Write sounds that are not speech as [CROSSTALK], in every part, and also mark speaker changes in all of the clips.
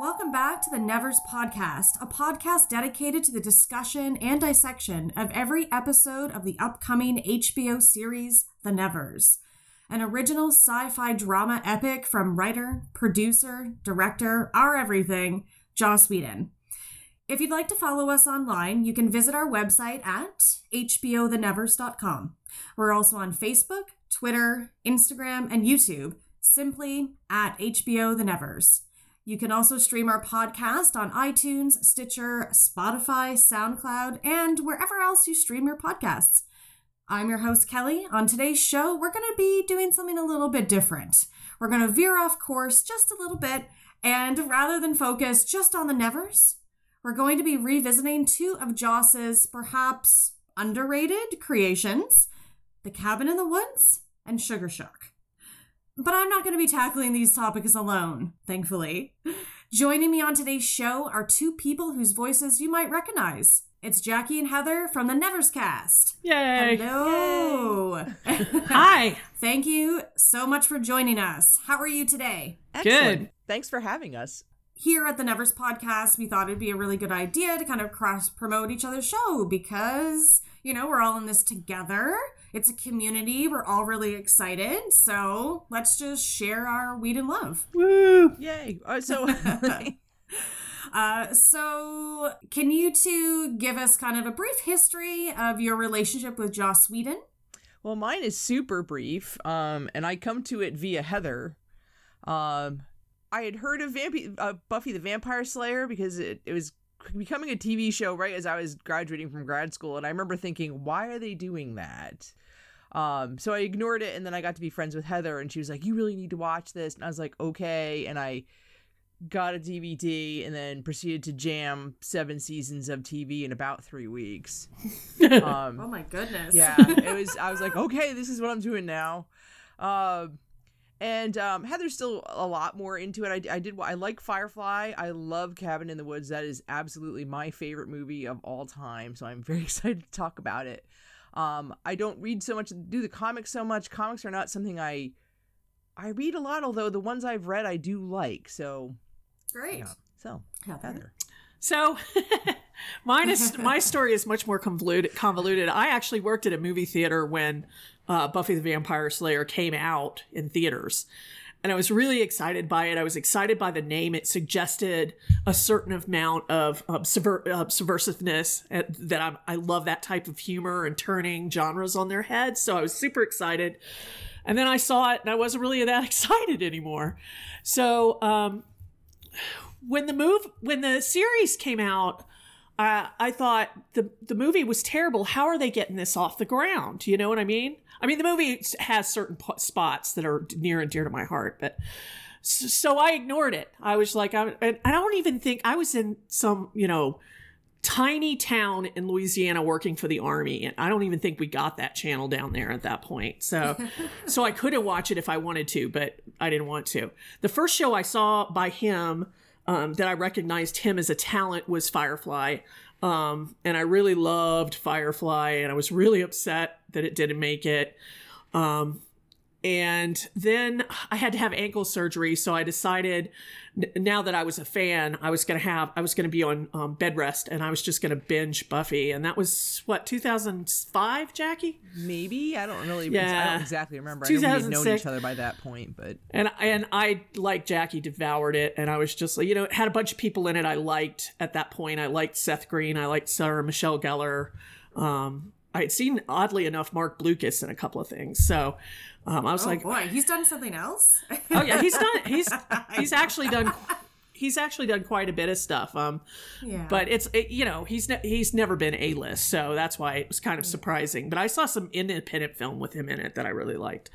Speaker 1: Welcome back to the Nevers Podcast, a podcast dedicated to the discussion and dissection of every episode of the upcoming HBO series, The Nevers, an original sci fi drama epic from writer, producer, director, our everything, Joss Whedon. If you'd like to follow us online, you can visit our website at hbothenevers.com. We're also on Facebook, Twitter, Instagram, and YouTube, simply at HBO The Nevers. You can also stream our podcast on iTunes, Stitcher, Spotify, SoundCloud, and wherever else you stream your podcasts. I'm your host, Kelly. On today's show, we're going to be doing something a little bit different. We're going to veer off course just a little bit, and rather than focus just on the Nevers, we're going to be revisiting two of Joss's perhaps underrated creations The Cabin in the Woods and Sugarshock. But I'm not going to be tackling these topics alone, thankfully. Joining me on today's show are two people whose voices you might recognize. It's Jackie and Heather from the Neverscast.
Speaker 2: Yay!
Speaker 1: Hello. [LAUGHS]
Speaker 2: Hi.
Speaker 1: Thank you so much for joining us. How are you today?
Speaker 3: Excellent.
Speaker 2: Good.
Speaker 3: Thanks for having us.
Speaker 1: Here at the Nevers Podcast, we thought it'd be a really good idea to kind of cross promote each other's show because, you know, we're all in this together. It's a community. We're all really excited. So let's just share our Whedon love.
Speaker 2: Woo.
Speaker 3: Yay. Uh, so, [LAUGHS] [LAUGHS]
Speaker 1: Uh, so, can you two give us kind of a brief history of your relationship with Joss Whedon?
Speaker 3: well, mine is super brief, um, and I come to it via Heather. Um, I had heard of Vamp- uh, Buffy the Vampire Slayer because it, it was becoming a TV show right as I was graduating from grad school, and I remember thinking, why are they doing that? Um, so I ignored it, and then I got to be friends with Heather, and she was like, "You really need to watch this," and I was like, "Okay," and I got a DVD and then proceeded to jam seven seasons of TV in about three weeks. [LAUGHS] Um,
Speaker 1: Oh my goodness.
Speaker 3: yeah, it was. I was like, [LAUGHS] okay, this is what I'm doing now. Um, and um, Heather's still a lot more into it. I, I did. I like Firefly. I love Cabin in the Woods. That is absolutely my favorite movie of all time. So I'm very [LAUGHS] excited to talk about it. Um, I don't read so much, do the comics so much. Comics are not something I I read a lot. Although the ones I've read, I do like. So
Speaker 1: Great.
Speaker 3: yeah. So
Speaker 1: Heather.
Speaker 3: Heather.
Speaker 2: So, [LAUGHS] mine is my story is much more convoluted. Convoluted. I actually worked at a movie theater when uh, Buffy the Vampire Slayer came out in theaters, and I was really excited by it. I was excited by the name. It suggested a certain amount of uh, subver- uh, subversiveness. uh, That I'm, I love that type of humor and turning genres on their heads. So I was super excited. And then I saw it, and I wasn't really that [LAUGHS] excited anymore. So um, when the move when the series came out uh, i thought the the movie was terrible. How are they getting this off the ground? You know what i mean? I mean the movie has certain po- spots that are near and dear to my heart but so i ignored it. I was like I, i don't even think i was in some you know tiny town in louisiana working for the army and i don't even think we got that channel down there at that point so [LAUGHS] so i couldn't watch it if i wanted to but i didn't want to the first show i saw by him um, that I recognized him as a talent was Firefly. Um, and I really loved Firefly, and I was really upset that it didn't make it. Um, and then I had to have ankle surgery, so I decided n- now that I was a fan, I was gonna have I was gonna be on um, bed rest, and I was just gonna binge Buffy, and that was what 2005, Jackie.
Speaker 3: Maybe I don't really. I
Speaker 2: Yeah.
Speaker 3: don't exactly remember. I know we had known each other by that point, but
Speaker 2: and and I like Jackie devoured it, and I was just like, you know, it had a bunch of people in it I liked at that point. I liked Seth Green, I liked Sarah Michelle Gellar. Um, I had seen oddly enough Marc Blucas in a couple of things, so um, I was
Speaker 1: Oh
Speaker 2: like,
Speaker 1: boy, he's done something else.
Speaker 2: oh yeah, he's done [LAUGHS] he's he's actually done he's actually done quite a bit of stuff. Um,
Speaker 1: yeah.
Speaker 2: but it's it, you know he's ne- he's never been a list, so that's why it was kind of surprising. But I saw some independent film with him in it that I really liked.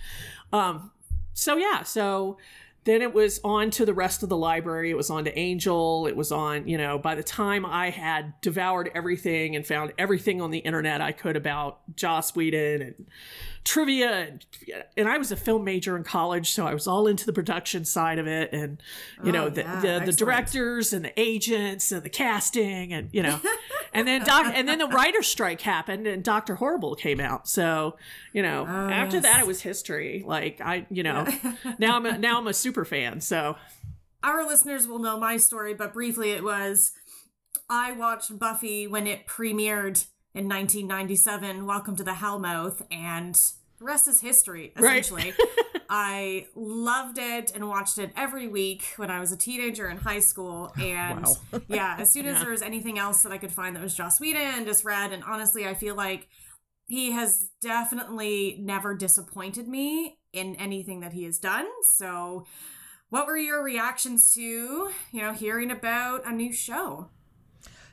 Speaker 2: Um, so yeah, so then it was on to the rest of the library. It was on to Angel. It was on you know by the time I had devoured everything and found everything on the internet I could about Joss Whedon and trivia and, I was a film major in college, so I was all into the production side of it and you know
Speaker 1: Oh,
Speaker 2: the,
Speaker 1: yeah,
Speaker 2: the, the directors and the agents and the casting and you know [LAUGHS] and then doc and then the writer's strike happened and Dr. Horrible came out. So, you know,
Speaker 1: Oh,
Speaker 2: after
Speaker 1: yes.
Speaker 2: that it was history. Like I, you know, [LAUGHS] now I'm a, now I'm a super fan. So,
Speaker 1: Our listeners will know my story, but briefly it was I watched Buffy when it premiered in 1997, Welcome to the Hellmouth, and the rest is history,
Speaker 2: Right.
Speaker 1: essentially. [LAUGHS] I loved it and watched it every week when I was a teenager in high school. [LAUGHS] And
Speaker 3: Wow. [LAUGHS]
Speaker 1: yeah, as soon as
Speaker 2: Yeah.
Speaker 1: there was anything else that I could find that was Joss Whedon, just read. And honestly, I feel like he has definitely never disappointed me in anything that he has done. So, what were your reactions to, you know, hearing about a new show?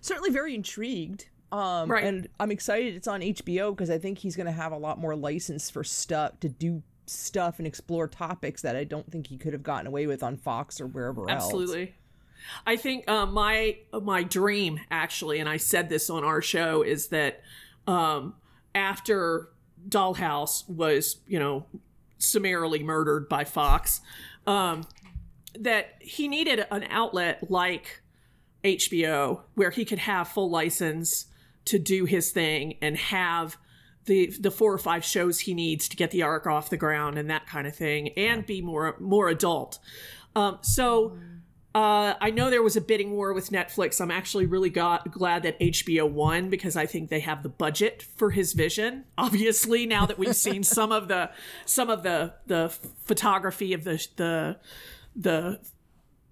Speaker 3: certainly very intrigued. Um,
Speaker 2: Right.
Speaker 3: And I'm excited it's on HBO because I think he's going to have a lot more license for stuff to do stuff and explore topics that I don't think he could have gotten away with on Fox or wherever else.
Speaker 2: Absolutely. I think uh, my my dream actually, and I said this on our show, is that um, after Dollhouse was you know summarily murdered by Fox, um, that he needed an outlet like HBO where he could have full license to do his thing and have the the four or five shows he needs to get the arc off the ground and that kind of thing and be more more adult. Um, so uh, I know there was a bidding war with Netflix. I'm actually really got, glad that HBO won because I think they have the budget for his vision. Obviously, now that we've seen [LAUGHS] some of the some of the the photography of the the the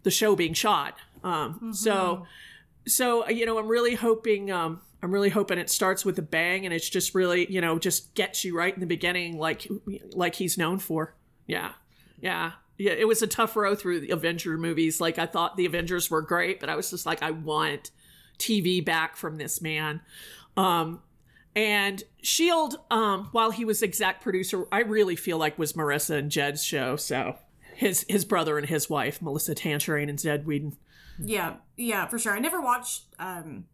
Speaker 2: the show being shot. Um, So so you know, I'm really hoping. Um, I'm really hoping it starts with a bang and it's just really you know just gets you right in the beginning like like he's known for. Yeah, yeah. Yeah, it was a tough row through the Avenger movies. Like I thought the Avengers were great, but I was just like, I want TV back from this man. Um, and Shield, um, while he was exec producer, I really feel like was Maurissa and Jed's show. So his his brother and his wife, Maurissa Tancharoen and Jed Whedon.
Speaker 1: Yeah, yeah, for sure. I never watched um,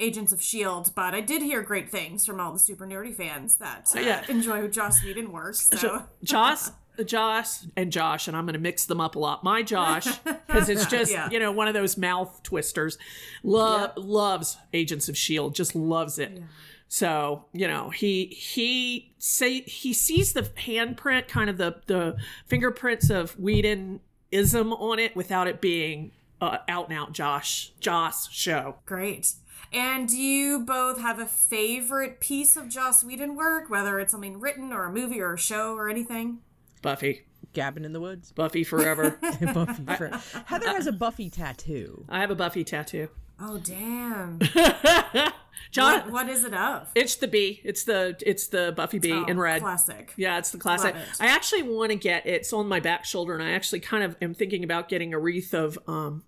Speaker 1: Agents of S.H.I.E.L.D., but I did hear great things from all the super nerdy fans that uh,
Speaker 2: Yeah.
Speaker 1: enjoy Joss Whedon works. [LAUGHS] So,
Speaker 2: So Joss. Josh, and Josh, and I'm going to mix them up a lot. My Josh, [LAUGHS] because it's just
Speaker 1: Yeah.
Speaker 2: you know one of those mouth twisters. Love
Speaker 1: Yep.
Speaker 2: loves Agents of Shield, just loves it. So you know he he say he sees the handprint, kind of the the fingerprints of Whedon ism on it, without it being uh, out and out Josh Joss show.
Speaker 1: great. And do you both have a favorite piece of Joss Whedon work, whether it's something written or a movie or a show or anything?
Speaker 2: Buffy,
Speaker 3: Cabin in the Woods.
Speaker 2: Buffy forever. [LAUGHS]
Speaker 3: Buffy. for- Heather has a Buffy tattoo.
Speaker 2: I have a Buffy tattoo.
Speaker 1: Oh, damn. [LAUGHS]
Speaker 2: John,
Speaker 1: what, what is it of?
Speaker 2: It's the bee. It's the it's the Buffy bee
Speaker 1: Oh,
Speaker 2: in red.
Speaker 1: Classic.
Speaker 2: Yeah, it's the classic.
Speaker 1: Love it.
Speaker 2: I actually want to get it's on my back shoulder, and I actually kind of am thinking about getting a wreath of um,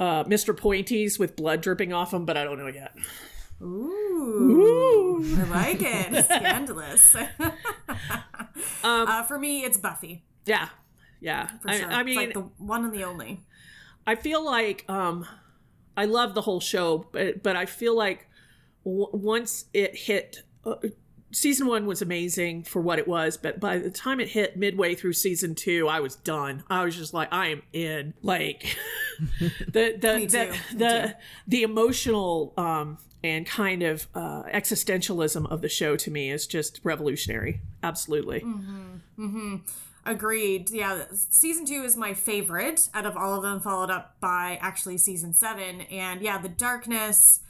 Speaker 2: uh, Mr. Pointies with blood dripping off him, but I don't know yet.
Speaker 1: Ooh. I like it. [LAUGHS] Scandalous. [LAUGHS]
Speaker 2: Um,
Speaker 1: uh, for me, it's Buffy.
Speaker 2: Yeah, yeah.
Speaker 1: For
Speaker 2: I,
Speaker 1: sure.
Speaker 2: I
Speaker 1: it's
Speaker 2: mean,
Speaker 1: like the one and the only.
Speaker 2: I feel like um, I love the whole show, but but I feel like w- once it hit. Uh, Season one was amazing for what it was, but by the time it hit midway through season two, I was done. I was just like, I am in. Like [LAUGHS] the the the the, the emotional um, and kind of uh, existentialism of the show to me is just revolutionary. Absolutely.
Speaker 1: Agreed. Yeah, season two is my favorite out of all of them, followed up by actually season seven. And yeah, the darkness,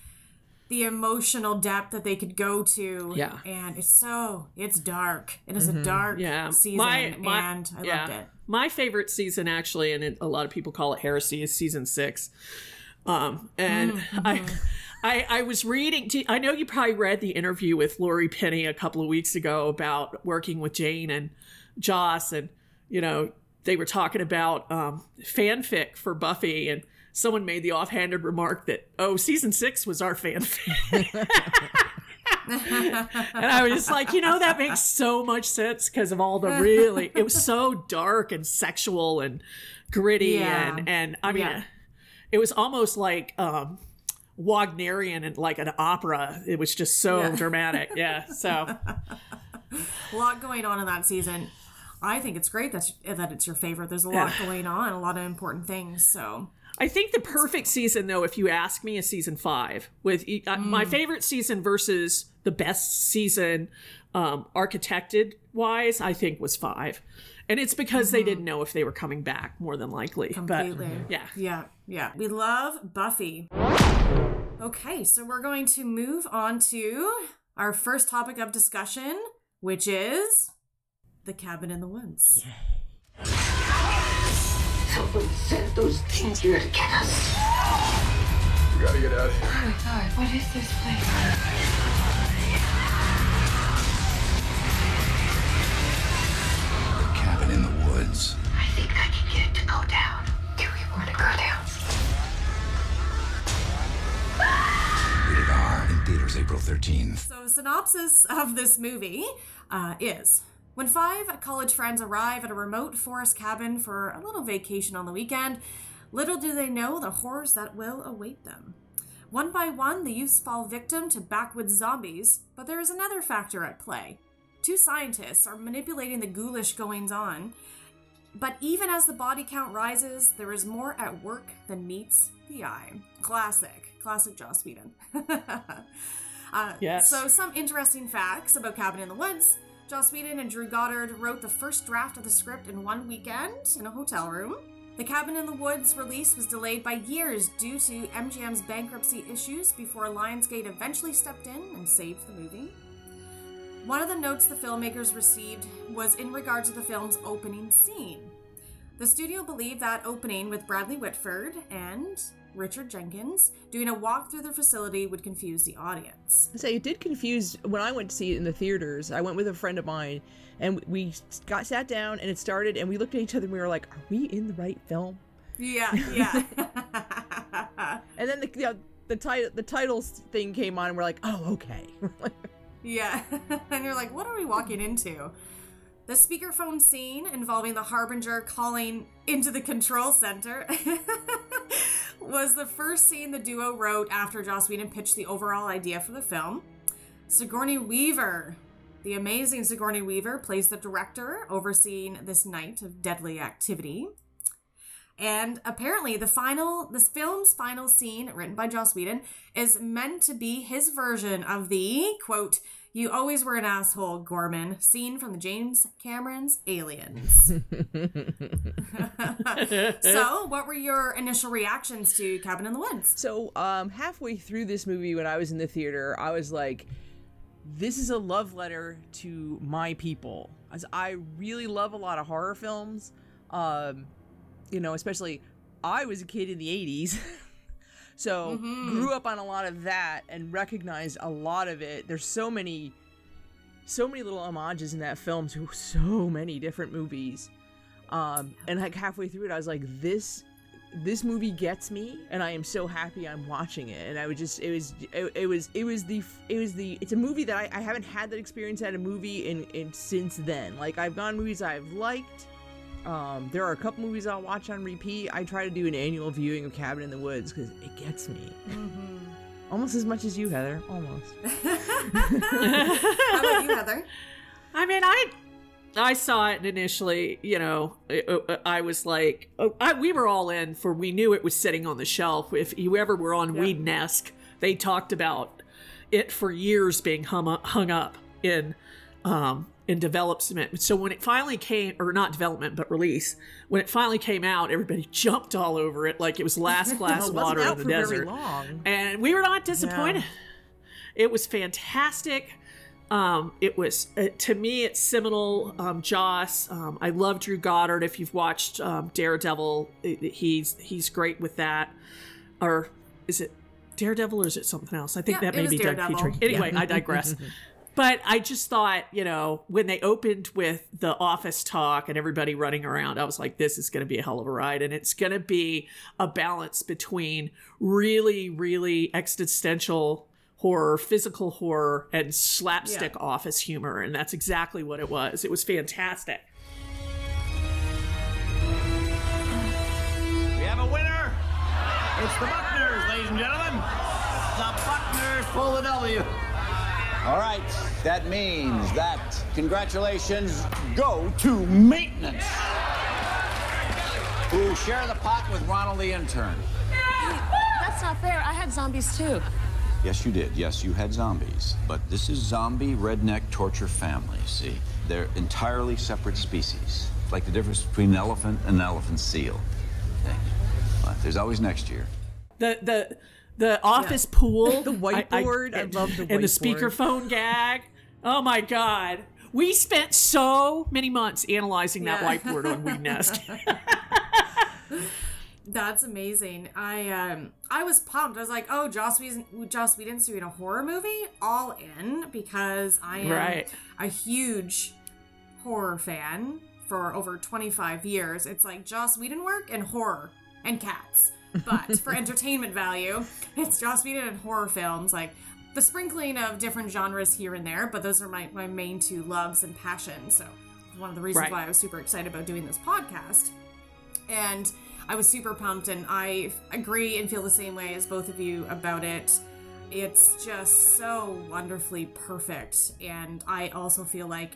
Speaker 1: the emotional depth that they could go to.
Speaker 2: Yeah.
Speaker 1: And it's so, it's dark. It is a dark
Speaker 2: Yeah,
Speaker 1: season.
Speaker 2: my, my
Speaker 1: and I
Speaker 2: yeah.
Speaker 1: loved it.
Speaker 2: My favorite season, actually, and it, a lot of people call it heresy, is season six. Um, and [LAUGHS]
Speaker 1: Mm-hmm.
Speaker 2: I, I, I was reading. I know you probably read the interview with Laurie Penny a couple of weeks ago about working with Jane and Joss, and you know they were talking about um, fanfic for Buffy, and someone made the offhanded remark that oh, season six was our fanfic. [LAUGHS] and I was just like, you know, that makes so much sense because of all the really, [LAUGHS] it was so dark and sexual and gritty
Speaker 1: Yeah.
Speaker 2: and and I mean,
Speaker 1: Yeah.
Speaker 2: it was almost like um Wagnerian and like an opera. It was just so
Speaker 1: Yeah.
Speaker 2: dramatic. Yeah. So
Speaker 1: a [LAUGHS] lot going on in that season. I think it's great that that it's your favorite. There's a lot
Speaker 2: Yeah.
Speaker 1: going on, a lot of important things. So
Speaker 2: I think the perfect season, though, if you ask me, is season five. With uh, my favorite season versus the best season, um, architected wise, I think was five, and it's because they didn't know if they were coming back. More than likely,
Speaker 1: completely,
Speaker 2: but yeah,
Speaker 1: yeah, yeah. We love Buffy. Okay, so we're going to move on to our first topic of discussion, which is the cabin in the woods.
Speaker 4: Someone sent those things here to get us.
Speaker 5: We gotta get out of here.
Speaker 6: Oh my god, what is this place?
Speaker 5: The cabin in the woods.
Speaker 4: I think I can get it to go down.
Speaker 6: Do we want to go down?
Speaker 5: Rated R in theaters April 13th.
Speaker 1: So, synopsis of this movie uh, is when five college friends arrive at a remote forest cabin for a little vacation on the weekend, little do they know the horrors that will await them. One by one, the youths fall victim to backwoods zombies, but there is another factor at play. Two scientists are manipulating the ghoulish goings on, but even as the body count rises, there is more at work than meets the eye. Classic. Classic Joss Whedon. [LAUGHS] uh,
Speaker 2: Yes.
Speaker 1: So, some interesting facts about Cabin in the Woods. Joss Whedon and Drew Goddard wrote the first draft of the script in one weekend in a hotel room. The Cabin in the Woods release was delayed by years due to MGM's bankruptcy issues before Lionsgate eventually stepped in and saved the movie. One of the notes the filmmakers received was in regard to the film's opening scene. The studio believed that opening with Bradley Whitford and Richard Jenkins doing a walk through the facility would confuse the audience.
Speaker 3: I say it did confuse when I went to see it in the theaters. I went with a friend of mine, and we got sat down, and it started, and we looked at each other, and we were like, "Are we in the right film?"
Speaker 1: Yeah, [LAUGHS] yeah.
Speaker 3: And then the you know, the title the titles thing came on, and we're like, "Oh, okay." [LAUGHS]
Speaker 1: Yeah. [LAUGHS] and you're like, what are we walking into? The speakerphone scene involving the Harbinger calling into the control center [LAUGHS] was the first scene the duo wrote after Joss Whedon pitched the overall idea for the film. Sigourney Weaver, the amazing Sigourney Weaver, plays the director overseeing this night of deadly activity. And apparently, the final, this film's final scene, written by Joss Whedon, is meant to be his version of the quote, "You always were an asshole, Gorman" scene from the James Cameron's Aliens. [LAUGHS] [LAUGHS] so, what were your initial reactions to Cabin in the Woods?
Speaker 3: So, um, halfway through this movie, when I was in the theater, I was like, "This is a love letter to my people." As I really love a lot of horror films, um, you know, especially I was a kid in the '80s, [LAUGHS] so grew up on a lot of that and recognized a lot of it. There's so many, so many little homages in that film to so many different movies. Um, and like halfway through it, I was like, "This this movie gets me and i am so happy i'm watching it and i was just it was it, it was it was the it was the it's a movie that I, I haven't had that experience at a movie in, in since then like i've gone movies i've liked um there are a couple movies i'll watch on repeat i try to do an annual viewing of cabin in the woods because it gets me almost as much as you heather almost [LAUGHS]
Speaker 1: How about you, Heather?
Speaker 2: I mean, I I saw it initially. You know, I, I was like, oh, I, we were all in for. We knew it was sitting on the shelf. If you ever were on Whedonesque, they talked about it for years being hum, hung up in um in development. So when it finally came, or not development, but release, when it finally came out, everybody [LAUGHS] jumped all over it like it was last [LAUGHS] glass
Speaker 3: it
Speaker 2: of water in the desert. And we were not disappointed. It was fantastic. Um, it was uh, to me, it's seminal. Um, Joss, um, I love Drew Goddard. If you've watched um, Daredevil, i- i- he's he's great with that. Or is it Daredevil or is it something else? I think
Speaker 1: Yeah,
Speaker 2: that may be Doug
Speaker 1: Daredevil.
Speaker 2: Petrie. Anyway, I digress. [LAUGHS] But I just thought, you know, when they opened with the office talk and everybody running around, I was like, this is going to be a hell of a ride. And it's going to be a balance between really, really existential horror, physical horror, and slapstick office humor. And that's exactly what it was. It was fantastic.
Speaker 7: We have a winner. It's the Buckners, ladies and gentlemen. The Buckners pull the W. All right, that means that congratulations go to maintenance. Who share the pot with Ronald the intern.
Speaker 6: That's not fair. I had zombies too.
Speaker 7: Yes, you did. Yes, you had zombies. But this is zombie redneck torture family, see? They're entirely separate species. It's like the difference between an elephant and an elephant seal. Okay. But there's always next year.
Speaker 2: the the the office pool, [LAUGHS]
Speaker 3: The whiteboard, I love the
Speaker 2: and the speakerphone gag. Oh my god, we spent so many months analyzing that whiteboard on Whedonesque. [LAUGHS] [LAUGHS]
Speaker 1: That's amazing. I um I was pumped. I was like, oh, Joss Whedon, Joss Whedon's doing a horror movie, all in because I am
Speaker 2: Right.
Speaker 1: a huge horror fan for over 25 years. It's like Joss Whedon work and horror and cats. But for [LAUGHS] entertainment value, it's Joss Whedon and horror films, like the sprinkling of different genres here and there, but those are my, my main two loves and passions. So one of the reasons
Speaker 2: Right.
Speaker 1: why I was super excited about doing this podcast and I was super pumped, and I agree and feel the same way as both of you about it. It's just so wonderfully perfect, and I also feel like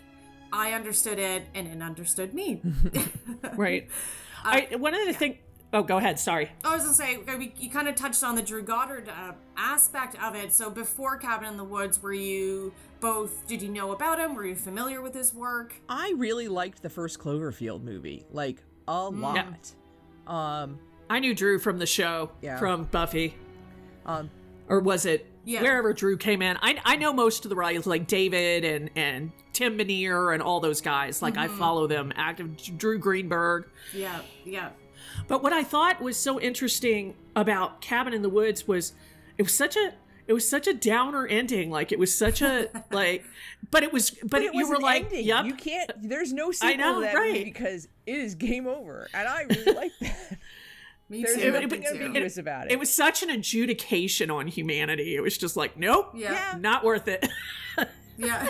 Speaker 1: I understood it, and it understood me. [LAUGHS]
Speaker 2: right. [LAUGHS] Uh, I one of the things. Oh, go ahead. Sorry.
Speaker 1: I was gonna say we, you kind of touched on the Drew Goddard uh, aspect of it. So before Cabin in the Woods, were you both? Did you know about him? Were you familiar with his work?
Speaker 3: I really liked the first Cloverfield movie, like a lot. Um,
Speaker 2: I knew Drew from the show,
Speaker 3: Yeah.
Speaker 2: from Buffy,
Speaker 3: um,
Speaker 2: or was it
Speaker 1: Yeah.
Speaker 2: wherever Drew came in? I I know most of the writers, like David and and Tim Minear and all those guys. Like I follow them active. Drew Greenberg.
Speaker 1: Yeah, yeah.
Speaker 2: But what I thought was so interesting about Cabin in the Woods was it was such a it was such a downer ending. Like it was such a [LAUGHS] like, but it was but,
Speaker 3: but it
Speaker 2: you
Speaker 3: was
Speaker 2: were
Speaker 3: an
Speaker 2: like,
Speaker 3: ending.
Speaker 2: yep,
Speaker 3: You can't. There's no sequel
Speaker 2: know,
Speaker 3: to that
Speaker 2: right.
Speaker 3: movie because it is game over, and I really like that. [LAUGHS]
Speaker 1: Me
Speaker 3: There's
Speaker 1: too.
Speaker 3: nothing [LAUGHS]
Speaker 1: me too.
Speaker 3: ambiguous about it.
Speaker 2: it was such an adjudication on humanity. It was just like, nope,
Speaker 1: Yeah.
Speaker 2: not worth it.
Speaker 1: Yeah.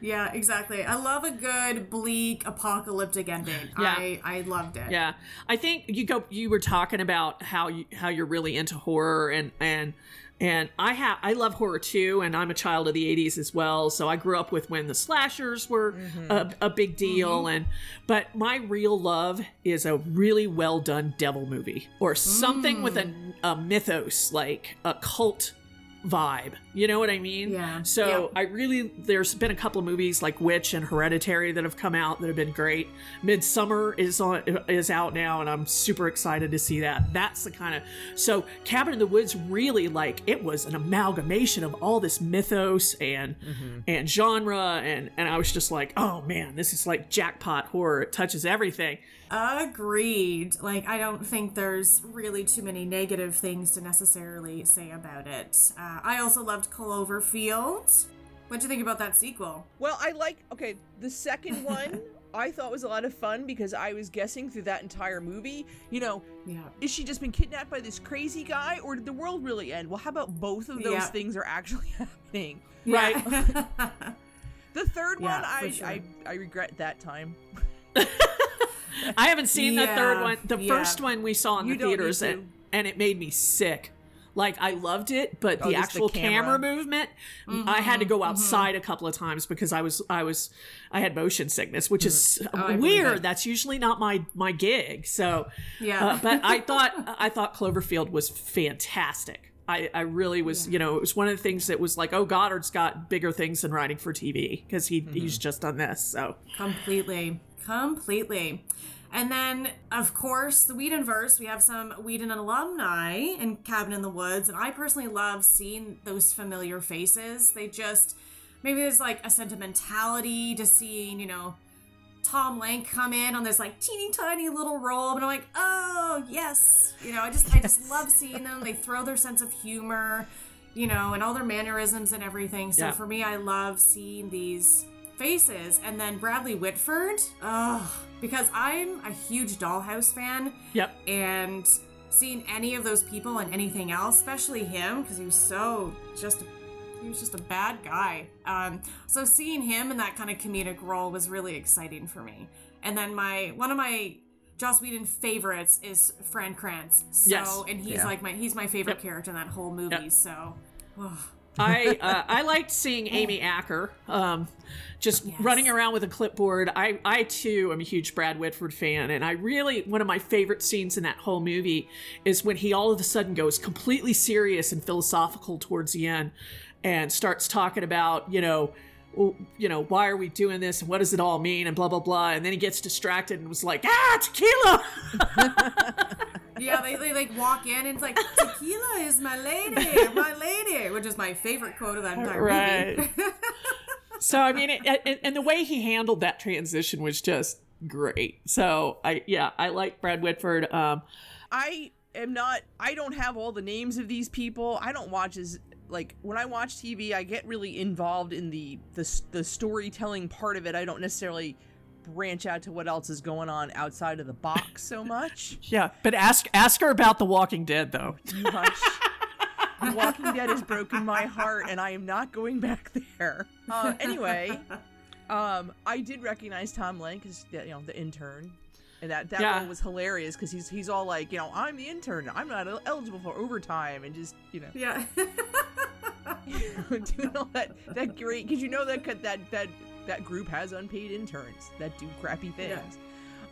Speaker 1: Yeah, exactly. I love a good bleak apocalyptic ending.
Speaker 2: Yeah.
Speaker 1: I I loved it.
Speaker 2: Yeah, I think you go. You were talking about how you how you're really into horror, and and and I have I love horror too, and I'm a child of the '80s as well. So I grew up with when the slashers were mm-hmm. a, a big deal, mm-hmm. and but my real love is a really well done devil movie or something with mm. a, a mythos like a cult vibe. You know what I mean?
Speaker 1: Yeah.
Speaker 2: So
Speaker 1: Yeah.
Speaker 2: I really there's been a couple of movies like Witch and Hereditary that have come out that have been great. Midsommar is on is out now and I'm super excited to see that. That's the kind of so Cabin in the Woods really like it was an amalgamation of all this mythos and mm-hmm. and genre and and I was just like, "Oh man, this is like jackpot horror. It touches everything."
Speaker 1: Agreed. Like I don't think there's really too many negative things to necessarily say about it. I also loved Cloverfield. What'd you think about that sequel?
Speaker 3: Well, I like okay, the second [LAUGHS] one I thought was a lot of fun because I was guessing through that entire movie, you know,
Speaker 1: Yeah.
Speaker 3: is she just been kidnapped by this crazy guy or did the world really end? Well, how about both of those
Speaker 1: Yeah.
Speaker 3: things are actually [LAUGHS] happening?
Speaker 2: Right. [LAUGHS]
Speaker 3: The third
Speaker 1: Yeah,
Speaker 3: one I,
Speaker 1: sure.
Speaker 3: I I regret that time.
Speaker 2: I haven't seen the third one. The
Speaker 1: yeah.
Speaker 2: first one we saw in
Speaker 3: You
Speaker 2: the theaters, and, and it made me sick. Like I loved it, but
Speaker 3: Oh,
Speaker 2: the
Speaker 3: just the
Speaker 2: actual camera.
Speaker 3: camera.
Speaker 2: movement,
Speaker 1: Mm-hmm,
Speaker 2: I had to go outside a couple of times because I was I was I had motion sickness, which is
Speaker 1: Oh,
Speaker 2: weird.
Speaker 1: it.
Speaker 2: That's usually not my my gig. So,
Speaker 1: Yeah.
Speaker 2: uh, but I [LAUGHS] thought I thought Cloverfield was fantastic. I, I really was, you know, it was one of the things that was like, oh, Goddard's got bigger things than writing for TV because he
Speaker 1: Mm-hmm.
Speaker 2: he's just done this. So
Speaker 1: Completely. Completely. And then, of course, the Whedonverse, we have some Whedon alumni in Cabin in the Woods. And I personally love seeing those familiar faces. They just, maybe there's like a sentimentality to seeing, you know, Tom Lenk come in on this like teeny tiny little role, but I'm like, oh yes, you know, I just I just love seeing them. They throw their sense of humor, you know, and all their mannerisms and everything. So
Speaker 2: Yeah.
Speaker 1: for me, I love seeing these faces. And then Bradley Whitford, oh, because I'm a huge Dollhouse fan,
Speaker 2: yep,
Speaker 1: and seeing any of those people and anything else, especially him, because he was so just he was just a bad guy. Um, so seeing him in that kind of comedic role was really exciting for me. And then my one of my Joss Whedon favorites is Fran Kranz. So
Speaker 2: Yes.
Speaker 1: and he's
Speaker 3: Yeah.
Speaker 1: like my he's my favorite
Speaker 2: Yep.
Speaker 1: character in that whole movie.
Speaker 2: Yep.
Speaker 1: So
Speaker 2: I uh, I liked seeing Amy Acker um, just
Speaker 1: Yes.
Speaker 2: running around with a clipboard. I I too am a huge Brad Whitford fan, and I really one of my favorite scenes in that whole movie is when he all of a sudden goes completely serious and philosophical towards the end, and starts talking about you know. You know, why are we doing this and what does it all mean and blah blah blah. And then he gets distracted and was like, ah, tequila! [LAUGHS]
Speaker 1: Yeah, they, they like walk in and it's like tequila is my lady, my lady, which is my favorite quote of that entire
Speaker 2: Right.
Speaker 1: movie. [LAUGHS]
Speaker 2: So I mean, it, and, and the way he handled that transition was just great. So I yeah, I like Brad Whitford. Um,
Speaker 3: I am not. I don't have all the names of these people. I don't watch as like when I watch TV. I get really involved in the the the storytelling part of it. I don't necessarily branch out to what else is going on outside of the box so [LAUGHS] much.
Speaker 2: yeah, but ask ask her about The Walking Dead though.
Speaker 3: You hush. The Walking Dead has broken my heart, and I am not going back there. Uh, anyway, um, I did recognize Tom Lenk as you know the intern, and that that
Speaker 2: Yeah.
Speaker 3: role was hilarious because he's he's all like, you know, I'm the intern, I'm not eligible for overtime, and just you know,
Speaker 1: Yeah. [LAUGHS] [LAUGHS]
Speaker 3: doing all that that great because you know that could- that that that group has unpaid interns that do crappy things.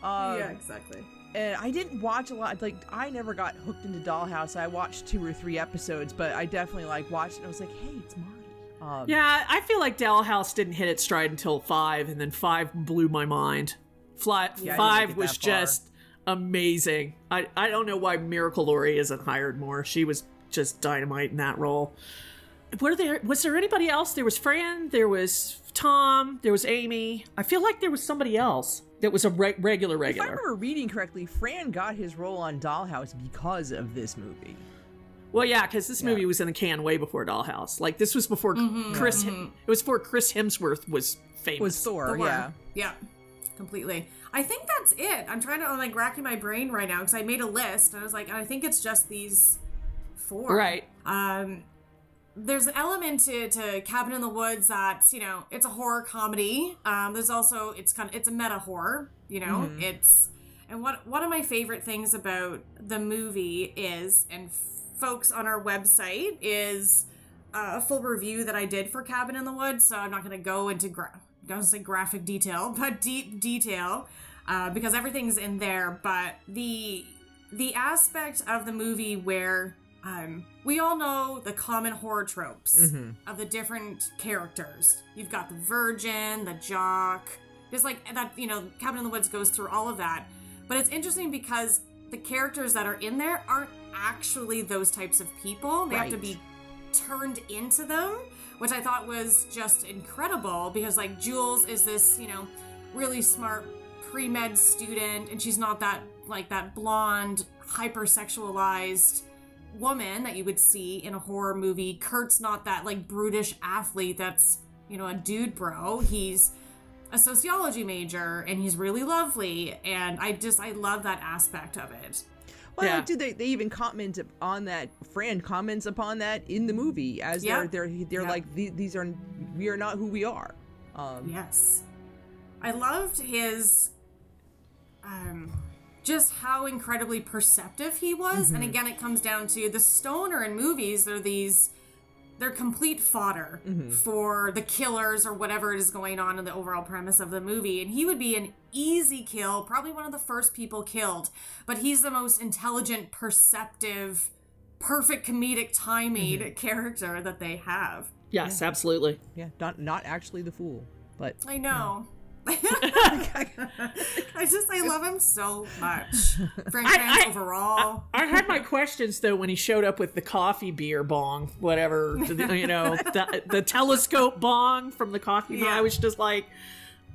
Speaker 3: Um,
Speaker 1: yeah, exactly.
Speaker 3: and I didn't watch a lot. Like I never got hooked into Dollhouse. I watched two or three episodes, but I definitely like watched it. and I was like, hey, it's Marty. Um,
Speaker 2: Yeah, I feel like Dollhouse didn't hit its stride until five, and then five blew my mind. Fly,
Speaker 3: Yeah,
Speaker 2: five was just amazing. I I don't know why Miracle Laurie isn't hired more. She was just dynamite in that role. Were there was there anybody else? There was Fran. There was Tom. There was Amy. I feel like there was somebody else that was a re- regular
Speaker 3: If I remember reading correctly, Fran got his role on Dollhouse because of this movie.
Speaker 2: Well, yeah, because this
Speaker 3: Yeah.
Speaker 2: movie was in the can way before Dollhouse. Like this was before Chris. It was before Chris Hemsworth was famous.
Speaker 3: Was Thor,
Speaker 1: Thor.
Speaker 3: yeah.
Speaker 1: Yeah, completely. I think that's it. I'm trying to I'm like racking my brain right now because I made a list and I was like, I think it's just these four.
Speaker 2: Right.
Speaker 1: Um, there's an element to, to Cabin in the Woods that's you know it's a horror comedy. Um, there's also it's kind of it's a meta horror. You know, it's and what one of my favorite things about the movie is and folks on our website is uh, a full review that I did for Cabin in the Woods. So I'm not going to go into gra- gonna say graphic detail, [LAUGHS] but deep detail uh, because everything's in there. But the the aspect of the movie where um, we all know the common horror tropes of the different characters. You've got the virgin, the jock, just like that. You know, Cabin in the Woods goes through all of that. But it's interesting because the characters that are in there aren't actually those types of people. They have to be turned into them, which I thought was just incredible because like Jules is this, you know, really smart pre-med student and she's not that like that blonde hypersexualized woman that you would see in a horror movie. Kurt's not that like brutish athlete that's, you know, a dude bro. He's a sociology major and he's really lovely and I just I love that aspect of it.
Speaker 3: Well,
Speaker 2: Yeah.
Speaker 3: dude, they, they even comment on that. Fran comments upon that in the movie as
Speaker 1: Yeah.
Speaker 3: they're they're they're
Speaker 1: Yeah.
Speaker 3: like these are we are not who we are. Um,
Speaker 1: Yes. I loved his um just how incredibly perceptive he was. And mm-hmm. again it comes down to the stoner in movies, they're these they're complete fodder mm-hmm. for the killers or whatever it is going on in the overall premise of the movie. And he would be an easy kill, probably one of the first people killed. But he's the most intelligent, perceptive, perfect comedic timing mm-hmm. character that they have.
Speaker 2: Yes, absolutely.
Speaker 3: Yeah, not not actually the fool, but
Speaker 1: I know. [LAUGHS] I just I love him so much. Frank
Speaker 2: I- I-
Speaker 1: overall.
Speaker 2: I had my questions though when he showed up with the coffee beer bong, whatever the- you know, the, the telescope bong from the coffee. bar.
Speaker 1: Yeah.
Speaker 2: I was just like,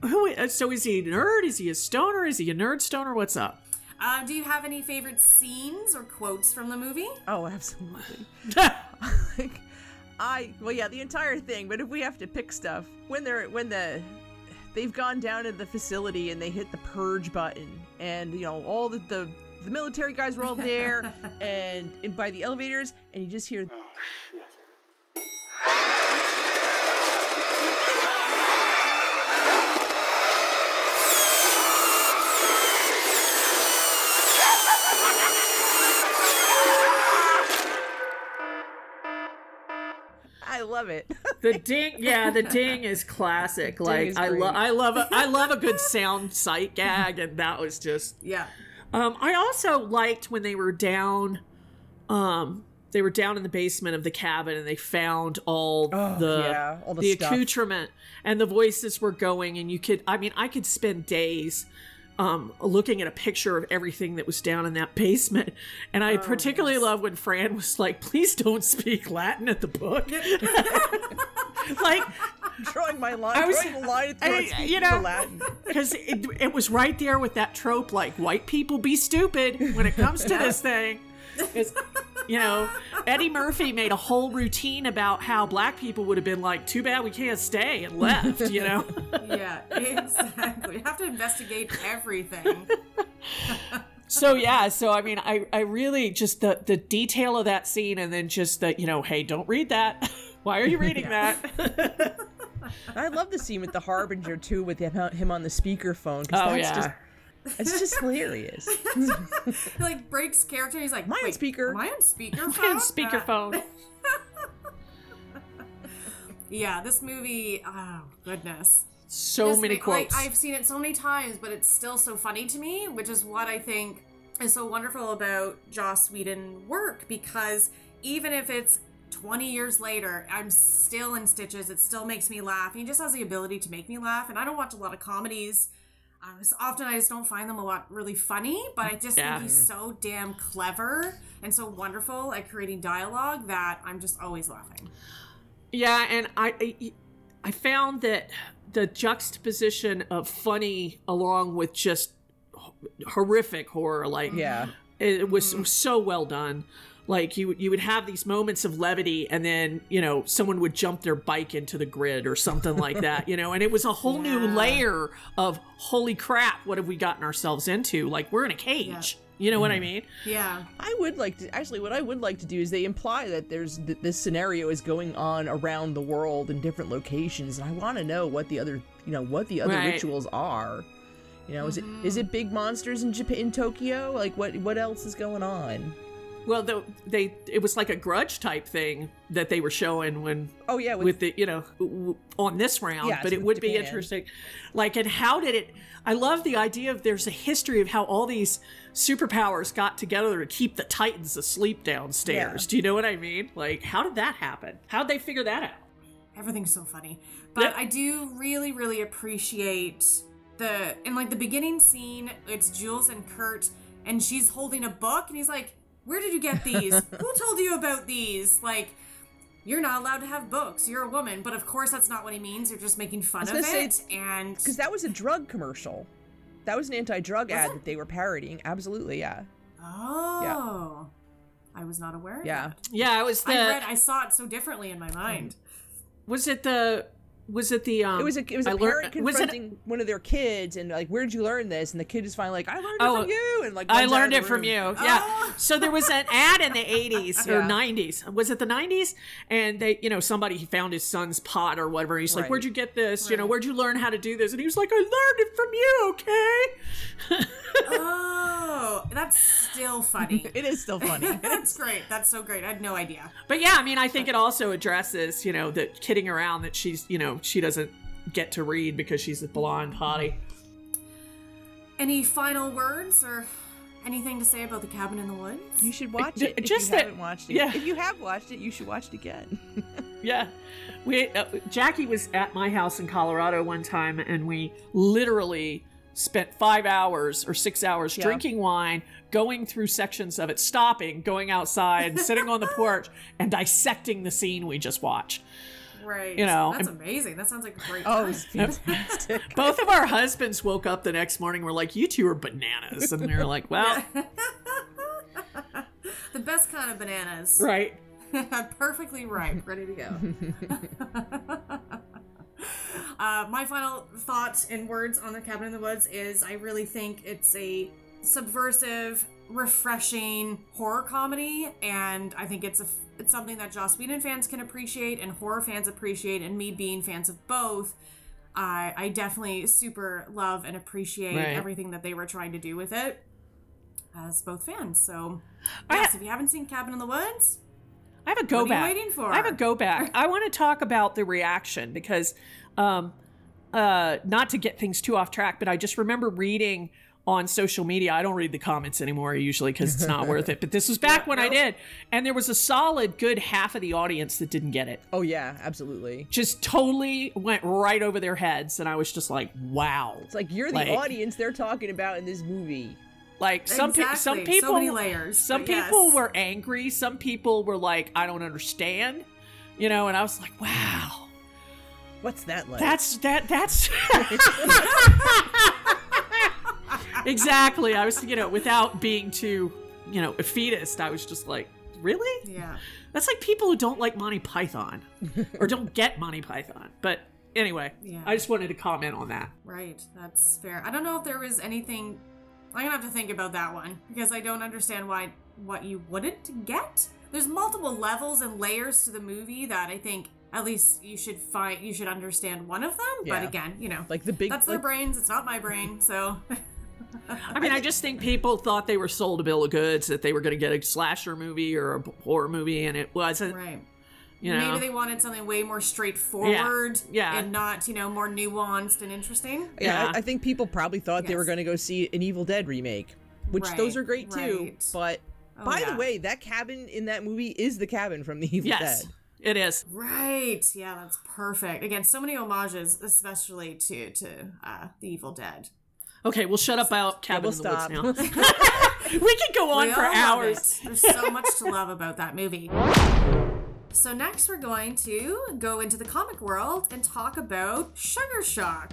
Speaker 2: who? So is he a nerd? Is he a stoner? Is he a nerd stoner? What's up?
Speaker 1: Uh, do you have any favorite scenes or quotes from the movie?
Speaker 3: oh, absolutely. [LAUGHS] [LAUGHS] like, I well, yeah, the entire thing. But if we have to pick stuff, when they're when the they've gone down to the facility and they hit the purge button, and you know all the the, the military guys were all there, [LAUGHS] and, and by the elevators, and you just hear. Oh, love it. [LAUGHS]
Speaker 2: The ding, yeah, the ding is classic. Like
Speaker 3: is
Speaker 2: I love, I love, a, I love a good [LAUGHS] sound sight gag, and that was just.
Speaker 1: Yeah.
Speaker 2: Um, I also liked when they were down, um, they were down in the basement of the cabin, and they found all the
Speaker 3: yeah, all the stuff.
Speaker 2: accoutrement, and the voices were going, and you could, I mean, I could spend days. Um, looking at a picture of everything that was down in that [LAUGHS] basement, and
Speaker 3: Oh,
Speaker 2: I particularly love when Fran was like, "Please don't speak Latin at the book." [LAUGHS] [LAUGHS] like
Speaker 3: drawing my line,
Speaker 2: I was-
Speaker 3: drawing the line
Speaker 2: I- you know-
Speaker 3: the Latin.
Speaker 2: because it, it was right there with that trope like white people be stupid when it comes to this thing 'Cause, you know eddie murphy made a whole routine about how black people would have been like too bad we can't stay and left you know [LAUGHS]
Speaker 1: Yeah, exactly. You have to investigate everything.
Speaker 2: so yeah so i mean i i really just the the detail of that scene and then just that you know hey don't read that [LAUGHS] why are you reading that [LAUGHS]
Speaker 3: I love the scene with the Harbinger too, with him, him on the speakerphone. 'cause
Speaker 2: oh
Speaker 3: that's
Speaker 2: yeah
Speaker 3: just it's just hilarious. [LAUGHS]
Speaker 1: He, like breaks character. He's like,
Speaker 3: my I on
Speaker 1: Wait,
Speaker 3: speaker?
Speaker 1: My on speakerphone [LAUGHS] [LAUGHS] yeah, this movie. Oh goodness.
Speaker 2: so
Speaker 1: This
Speaker 2: many
Speaker 1: ma-
Speaker 2: quotes
Speaker 1: Like, I've seen it so many times, but it's still so funny to me, which is what I think is so wonderful about Joss Whedon work because even if it's 20 years later, I'm still in stitches. It still makes me laugh. He just has the ability to make me laugh, and I don't watch a lot of comedies. Um, so often I just don't find them a lot really funny, but I just
Speaker 2: Yeah.
Speaker 1: think he's so damn clever and so wonderful at creating dialogue that I'm just always laughing.
Speaker 2: Yeah, and I I- I found that the juxtaposition of funny along with just horrific horror, like
Speaker 3: Yeah.
Speaker 2: it was so well done. Like you, you would have these moments of levity, and then you know someone would jump their bike into the grid or something like [LAUGHS] that, you know, and it was a whole new layer of holy crap, what have we gotten ourselves into? Like we're in a cage, you know what I mm-hmm. mean?
Speaker 1: Yeah.
Speaker 3: I would like to actually. What I would like to do is they imply that there's th- this scenario is going on around the world in different locations, and I want to know what the other, you know, what the other
Speaker 2: Right.
Speaker 3: rituals are. You know, is it is mm-hmm. it big monsters in Japan, in Tokyo? Like what what else is going on?
Speaker 2: Well, the, they it was like a grudge type thing that they were showing when
Speaker 3: Oh yeah, with,
Speaker 2: with the you know w- w- on this round
Speaker 3: Yes,
Speaker 2: but it
Speaker 3: with
Speaker 2: would be interesting. Like and how did it i love the idea of there's a history of how all these superpowers got together to keep the titans asleep downstairs.
Speaker 3: Yeah.
Speaker 2: do you know what i mean? Like how did that happen? How'd they figure that out?
Speaker 1: Everything's so funny. But
Speaker 2: Yep.
Speaker 1: i do really really appreciate the in like the beginning scene it's jules and kurt and she's holding a book and he's like where did you get these [LAUGHS] who told you about these like you're not allowed to have books you're a woman but of course that's not what he means you're just making fun of
Speaker 3: say,
Speaker 1: it and
Speaker 3: because that was a drug commercial. That was an anti-drug ad
Speaker 1: it?
Speaker 3: that they were parodying. Absolutely, yeah.
Speaker 1: oh yeah. i was not aware of
Speaker 3: Yeah.
Speaker 1: that.
Speaker 2: yeah it was the
Speaker 1: i read i saw it so differently in my mind
Speaker 2: was it the was it the um
Speaker 3: It was a it was a
Speaker 2: I
Speaker 3: parent
Speaker 2: learned- it
Speaker 3: confronting one of their kids and like, where did you learn this? And the kid is finally like, I learned it
Speaker 2: Oh,
Speaker 3: from you, and like
Speaker 2: I learned it from you. [LAUGHS] Yeah. So there was an ad in the [LAUGHS] 80s or
Speaker 3: Yeah.
Speaker 2: 90s. Was it the 90s? And they, you know, somebody found his son's pot or whatever. He's like, Where'd you get this? You know, where'd you learn how to do this? And he was like, I learned it from you, okay?
Speaker 1: oh [LAUGHS] that's still [LAUGHS] funny
Speaker 3: It is still funny. [LAUGHS]
Speaker 1: that's great that's so great i had no idea
Speaker 2: But yeah, I mean, I think it also addresses, you know, the kidding around that she's, you know, she doesn't get to read because she's a blonde hottie.
Speaker 1: Any final words or anything to say about the cabin in the woods?
Speaker 3: You should watch
Speaker 2: J-
Speaker 3: it. If
Speaker 2: just
Speaker 3: you
Speaker 2: that-
Speaker 3: haven't watched it.
Speaker 2: yeah.
Speaker 3: If you have watched it, you should watch it again. [LAUGHS]
Speaker 2: Yeah. We uh, Jackie was at my house in Colorado one time and we literally spent 5 hours or 6 hours
Speaker 3: Yeah.
Speaker 2: drinking wine, going through sections of it, stopping, going outside, [LAUGHS] sitting on the porch and dissecting the scene we just watched.
Speaker 1: right.
Speaker 2: you know,
Speaker 1: that's
Speaker 2: and-
Speaker 1: amazing. That sounds like a great. [LAUGHS]
Speaker 3: oh,
Speaker 1: time.
Speaker 3: it's fantastic. [LAUGHS]
Speaker 2: Both of our husbands woke up the next morning were like, "You two are bananas." And we were like, "Well,
Speaker 1: the best kind of bananas.
Speaker 2: right."
Speaker 1: Perfectly ripe, ready to go. Uh, my final thoughts and words on the cabin in the woods is I really think it's a subversive, refreshing horror comedy, and I think it's a it's something that Joss Whedon fans can appreciate and horror fans appreciate, and me being fans of both. I I definitely super love and appreciate
Speaker 2: Right.
Speaker 1: everything that they were trying to do with it as both fans. So,
Speaker 2: I-
Speaker 1: yes, if you haven't seen Cabin in the Woods,
Speaker 2: I I have a go
Speaker 1: What are you
Speaker 2: back.
Speaker 1: waiting for?
Speaker 2: I have a go back. I want to talk about the reaction because, um, uh, not to get things too off track, but I just remember reading on social media. I don't read the comments anymore usually because it's not worth it. But this was [LAUGHS] back when I did, and there was a solid good half of the audience that didn't get it.
Speaker 3: Oh yeah, absolutely.
Speaker 2: Just totally went right over their heads, and I was just like, "Wow!"
Speaker 3: It's like you're the
Speaker 2: Like-
Speaker 3: audience they're talking about in this movie.
Speaker 2: Like some pe- some
Speaker 1: Exactly. So
Speaker 2: people,
Speaker 1: many layers,
Speaker 2: Some
Speaker 1: but yes.
Speaker 2: people were angry. Some people were like, "I don't understand," you know. And I was like, "Wow."
Speaker 3: What's that like?
Speaker 2: That's that. That's [LAUGHS] exactly. I was, you know, without being too, you know, effeitist. I was just like, really?
Speaker 1: Yeah.
Speaker 2: That's like people who don't like Monty Python or don't get Monty Python. But anyway,
Speaker 1: Yeah.
Speaker 2: I just wanted to comment on that.
Speaker 1: Right, that's fair. I don't know if there was anything. I'm gonna have to think about that one because I don't understand why what you wouldn't get. There's multiple levels and layers to the movie that I think at least you should find. You should understand one of them.
Speaker 3: Yeah.
Speaker 1: But again, you know,
Speaker 3: like the big
Speaker 1: that's their
Speaker 3: like,
Speaker 1: brains. It's not my brain. So [LAUGHS]
Speaker 2: I mean, I just think people thought they were sold a bill of goods that they were going to get a slasher movie or a horror movie, and it wasn't.
Speaker 1: right.
Speaker 2: You know,
Speaker 1: Maybe they wanted something way more straightforward
Speaker 2: Yeah.
Speaker 1: and not, you know, more nuanced and interesting.
Speaker 3: Yeah,
Speaker 2: Yeah.
Speaker 3: I, I think people probably thought they were going to go see an Evil Dead remake, which those are great too.
Speaker 1: right.
Speaker 3: But
Speaker 1: Oh,
Speaker 3: by
Speaker 1: yeah.
Speaker 3: the way, that cabin in that movie is the cabin from the Evil
Speaker 2: yes,
Speaker 3: Dead.
Speaker 2: It is.
Speaker 1: Right. Yeah, that's perfect. Again, so many homages, especially to to uh, the Evil Dead.
Speaker 2: Okay, we'll shut up about Cabin
Speaker 3: we'll
Speaker 2: in the
Speaker 3: stop.
Speaker 2: Woods now. [LAUGHS] [LAUGHS] we could go on
Speaker 1: We
Speaker 2: for hours.
Speaker 1: There's so much to love about that movie. So next we're going to go into the comic world and talk about Sugarshock.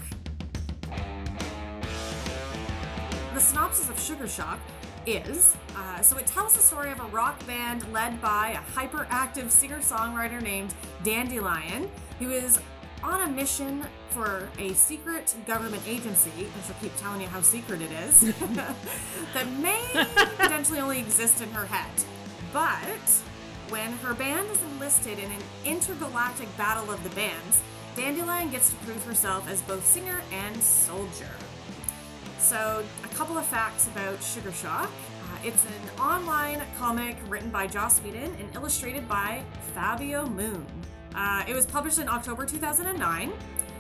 Speaker 1: The synopsis of Sugarshock is uh, so it tells the story of a rock band led by a hyperactive singer songwriter named Dandelion, who is on a mission for a secret government agency, and she'll keep telling you how secret it is, [LAUGHS] that may potentially only exist in her head. But when her band is enlisted in an intergalactic battle of the bands, Dandelion gets to prove herself as both singer and soldier. So, couple of facts about Sugarshock. Uh, it's an online comic written by Joss Whedon and illustrated by Fabio Moon. Uh, it was published in October 2009.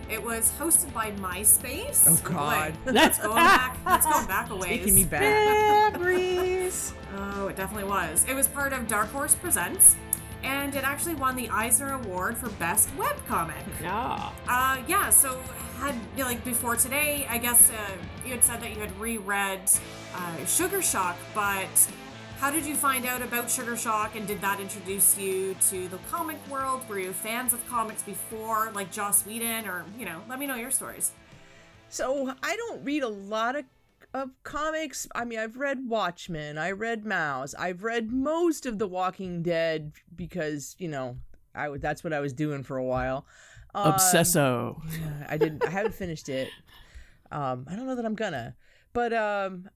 Speaker 1: It was hosted by MySpace.
Speaker 3: Oh, God.
Speaker 1: Boy, [LAUGHS] that's going back. That's going back a ways.
Speaker 3: Taking me back.
Speaker 2: Memories. [LAUGHS]
Speaker 1: Oh, it definitely was. It was part of Dark Horse Presents, and it actually won the Eisner Award for Best Webcomic.
Speaker 2: yeah.
Speaker 1: Uh, yeah, so had, you know, like before today, I guess uh, you had said that you had reread uh, Sugarshock, but how did you find out about Sugarshock and did that introduce you to the comic world? Were you fans of comics before, like Joss Whedon, or, you know, let me know your stories.
Speaker 3: So I don't read a lot of of comics. I mean, I've read Watchmen, I read Maus, I've read most of The Walking Dead because you know I that's what I was doing for a while. Um,
Speaker 2: Obsesso.
Speaker 3: I didn't. I haven't finished it. Um, I don't know that I'm gonna, but um,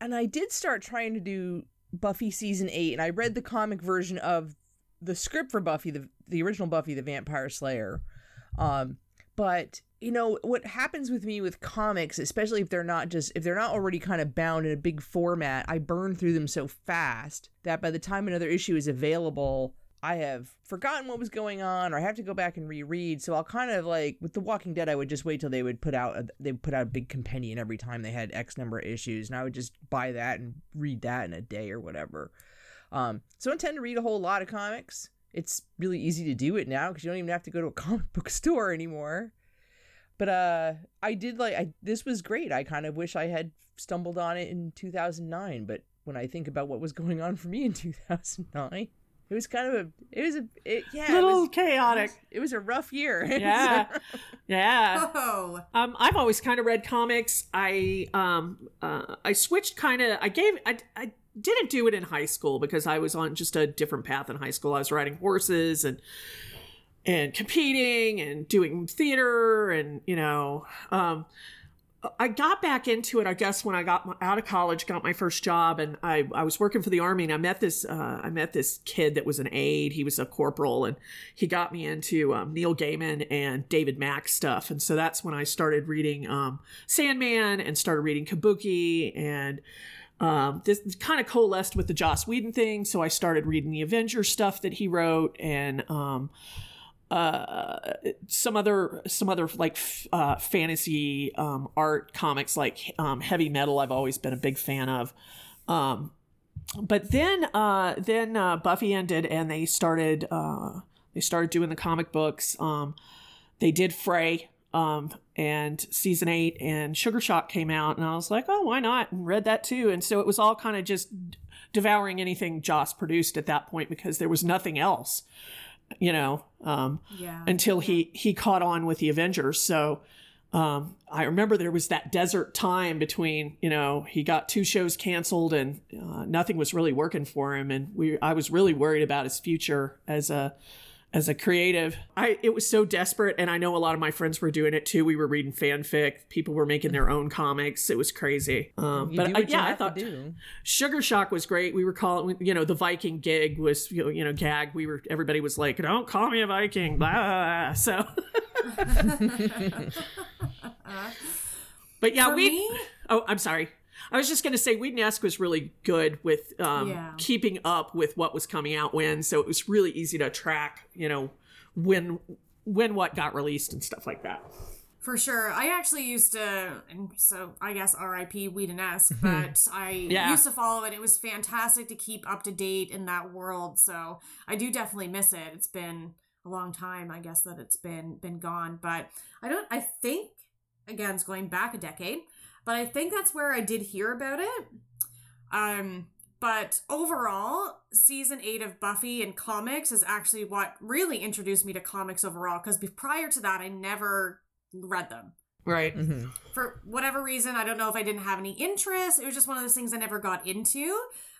Speaker 3: and I did start trying to do Buffy season eight, and I read the comic version of the script for Buffy, the the original Buffy the Vampire Slayer. Um, but you know what happens with me with comics, especially if they're not just if they're not already kind of bound in a big format, I burn through them so fast that by the time another issue is available, I have forgotten what was going on, or I have to go back and reread. So I'll kind of like with The Walking Dead, I would just wait till they would put out a, they put out a big compendium every time they had X number of issues, and I would just buy that and read that in a day or whatever. Um, so I tend to read a whole lot of comics. It's really easy to do it now because you don't even have to go to a comic book [LAUGHS] store anymore. But uh, I did like I this was great. I kind of wish I had stumbled on it in 2009. But when I think about what was going on for me in 2009, it was kind of a it was a it, yeah it
Speaker 2: Little
Speaker 3: was,
Speaker 2: chaotic.
Speaker 3: it was a rough year. [LAUGHS]
Speaker 2: Yeah. Yeah.
Speaker 1: Oh,
Speaker 2: Um, I've always kind of read comics. I um, uh, I switched kind of. I gave. I, I didn't do it in high school because I was on just a different path in high school. I was riding horses and and competing and doing theater and you know. Um, I got back into it, I guess, when I got my, out of college, got my first job, and I, I was working for the army, and I met this uh, I met this kid that was an aide. He was a corporal, and he got me into um, Neil Gaiman and David Mack stuff, and so that's when I started reading um, Sandman and started reading Kabuki and um, this kind of coalesced with the Joss Whedon thing. So I started reading the Avengers stuff that he wrote and um, uh, some other some other like f- uh, fantasy um, art comics like um, Heavy Metal. I've always been a big fan of. Um, but then uh, then uh, Buffy ended and they started uh, they started doing the comic books. Um, they did Fray um, and season eight and Sugarshock came out, and I was like, oh, why not? And read that too. And so it was all kind of just devouring anything Joss produced at that point because there was nothing else, you know, um,
Speaker 1: Yeah.
Speaker 2: until he he caught on with the Avengers. So um, I remember there was that desert time between, you know, he got two shows canceled and uh, nothing was really working for him, and we I was really worried about his future as a as a creative. I it was so desperate, and I know a lot of my friends were doing it too. We were reading fanfic, people were making their own comics. It was crazy. Um,
Speaker 3: You
Speaker 2: but I, yeah, I thought. Sugarshock was great. We were calling, you know, the Viking gig was, you know, you know, gag. We were, everybody was like, "Don't call me a Viking." Blah. blah, blah. So, [LAUGHS] [LAUGHS] but yeah,
Speaker 1: For
Speaker 2: we.
Speaker 1: me-
Speaker 2: Oh, I'm sorry. I was just going to say Whedonesque was really good with um,
Speaker 1: Yeah.
Speaker 2: keeping up with what was coming out when, so it was really easy to track, you know, when when what got released and stuff like that.
Speaker 1: For sure. I actually used to, and so I guess RIP Whedonesque, but I
Speaker 2: Yeah.
Speaker 1: used to follow it. It was fantastic to keep up to date in that world. So I do definitely miss it. It's been a long time, I guess, that it's been been gone. But I don't. I think again, it's going back a decade, but I think that's where I did hear about it. Um. But overall, season eight of Buffy and comics is actually what really introduced me to comics overall. Because prior to that, I never read them
Speaker 2: Right.
Speaker 3: Mhm.
Speaker 1: for whatever reason. I don't know if I didn't have any interest. It was just one of those things I never got into.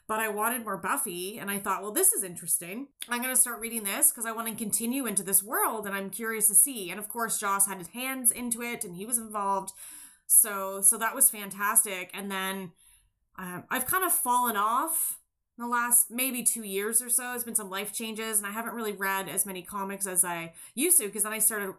Speaker 1: But I wanted more Buffy, and I thought, well, this is interesting. I'm going to start reading this because I want to continue into this world, and I'm curious to see. And of course, Joss had his hands into it, and he was involved. So, so that was fantastic. And then um, I've kind of fallen off in the last maybe two years or so. It's been some life changes, and I haven't really read as many comics as I used to because then I started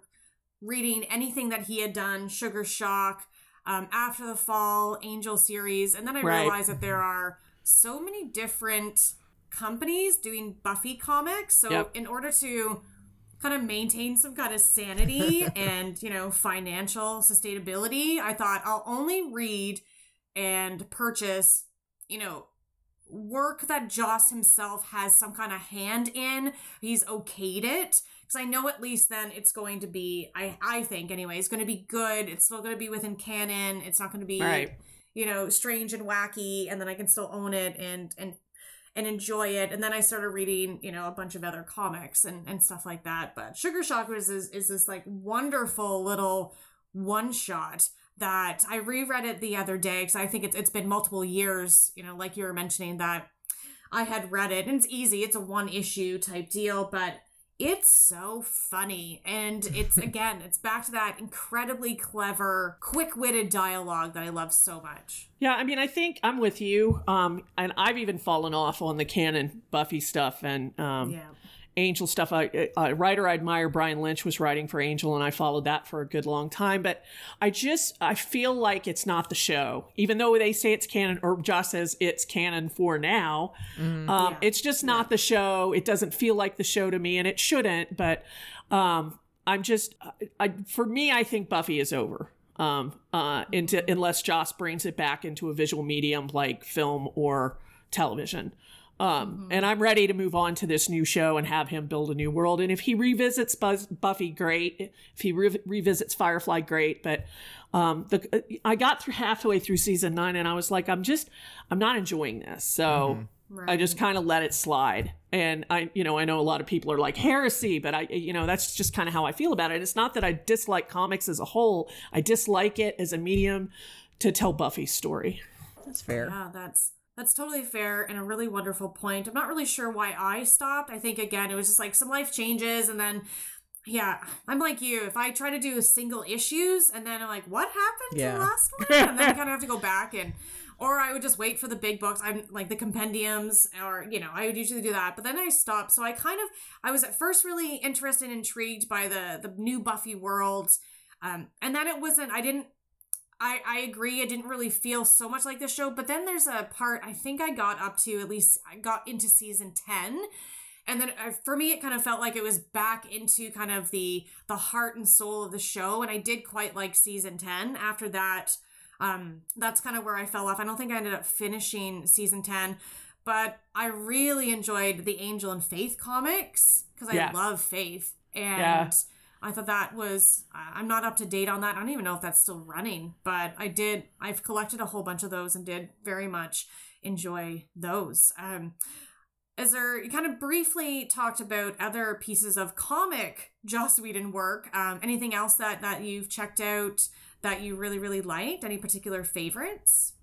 Speaker 1: reading anything that he had done, Sugarshock, um, After the Fall, Angel series, and then I
Speaker 2: Right.
Speaker 1: realized that there are so many different companies doing Buffy comics. So
Speaker 2: Yep.
Speaker 1: in order to kind of maintain some kind of sanity [LAUGHS] and you know financial sustainability, I thought I'll only read and purchase, you know, work that Joss himself has some kind of hand in. He's okayed it because I know at least then it's going to be. I I think anyway, it's going to be good. It's still going to be within canon. It's not going to be
Speaker 2: Right.
Speaker 1: you know strange and wacky, and then I can still own it and and and enjoy it. And then I started reading, you know, a bunch of other comics and, and stuff like that. But Sugarshock is, is, is this like wonderful little one shot that I reread it the other day because I think it's, it's been multiple years, you know, like you were mentioning that I had read it. And it's easy, it's a one issue type deal, but it's so funny. And it's [LAUGHS] again, it's back to that incredibly clever, quick witted dialogue that I love so much.
Speaker 2: Yeah, I mean, I think I'm with you. Um, and I've even fallen off on the canon Buffy stuff and um,
Speaker 1: Yeah.
Speaker 2: Angel stuff. I, a writer I admire, Brian Lynch, was writing for Angel, and I followed that for a good long time. But I just I feel like it's not the show, even though they say it's canon, or Joss says it's canon for now. Um,
Speaker 1: Yeah.
Speaker 2: It's just not the show. It doesn't feel like the show to me, and it shouldn't. But um, I'm just, I, for me, I think Buffy is over. Um, uh, into unless Joss brings it back into a visual medium like film or television. Um, and I'm ready to move on to this new show and have him build a new world. And if he revisits Buzz, Buffy, great. If he re- revisits Firefly, great. But um, the I got through halfway through season nine, and I was like, I'm just, I'm not enjoying this. So I just kind of let it slide. And I, you know, I know a lot of people are like heresy, but I, you know, that's just kind of how I feel about it. It's not that I dislike comics as a whole. I dislike it as a medium to tell Buffy's story.
Speaker 3: That's fair.
Speaker 1: Yeah, that's that's totally fair and a really wonderful point. I'm not really sure why I stopped. I think again it was just like some life changes and then yeah, I'm like you. If I try to do single issues and then I'm like, what happened to the last one? And then I [LAUGHS] kind of have to go back and or I would just wait for the big books. I'm like the compendiums or you know, I would usually do that. But then I stopped. So I kind of I was at first really interested and intrigued by the the new Buffy world. Um and then it wasn't I didn't I, I agree. It didn't really feel so much like the show, but then there's a part I think I got up to at least I got into season ten, and then uh, for me it kind of felt like it was back into kind of the the heart and soul of the show, and I did quite like season ten. After that, um, that's kind of where I fell off. I don't think I ended up finishing season ten, but I really enjoyed the Angel and Faith comics because I
Speaker 2: Yeah.
Speaker 1: love Faith and.
Speaker 2: Yeah.
Speaker 1: I thought that was I'm not up to date on that. I don't even know if that's still running, but I did I've collected a whole bunch of those and did very much enjoy those. Um as there you kind of briefly talked about other pieces of comic Joss Whedon work. Um anything else that that you've checked out that you really really liked? Any particular favorites?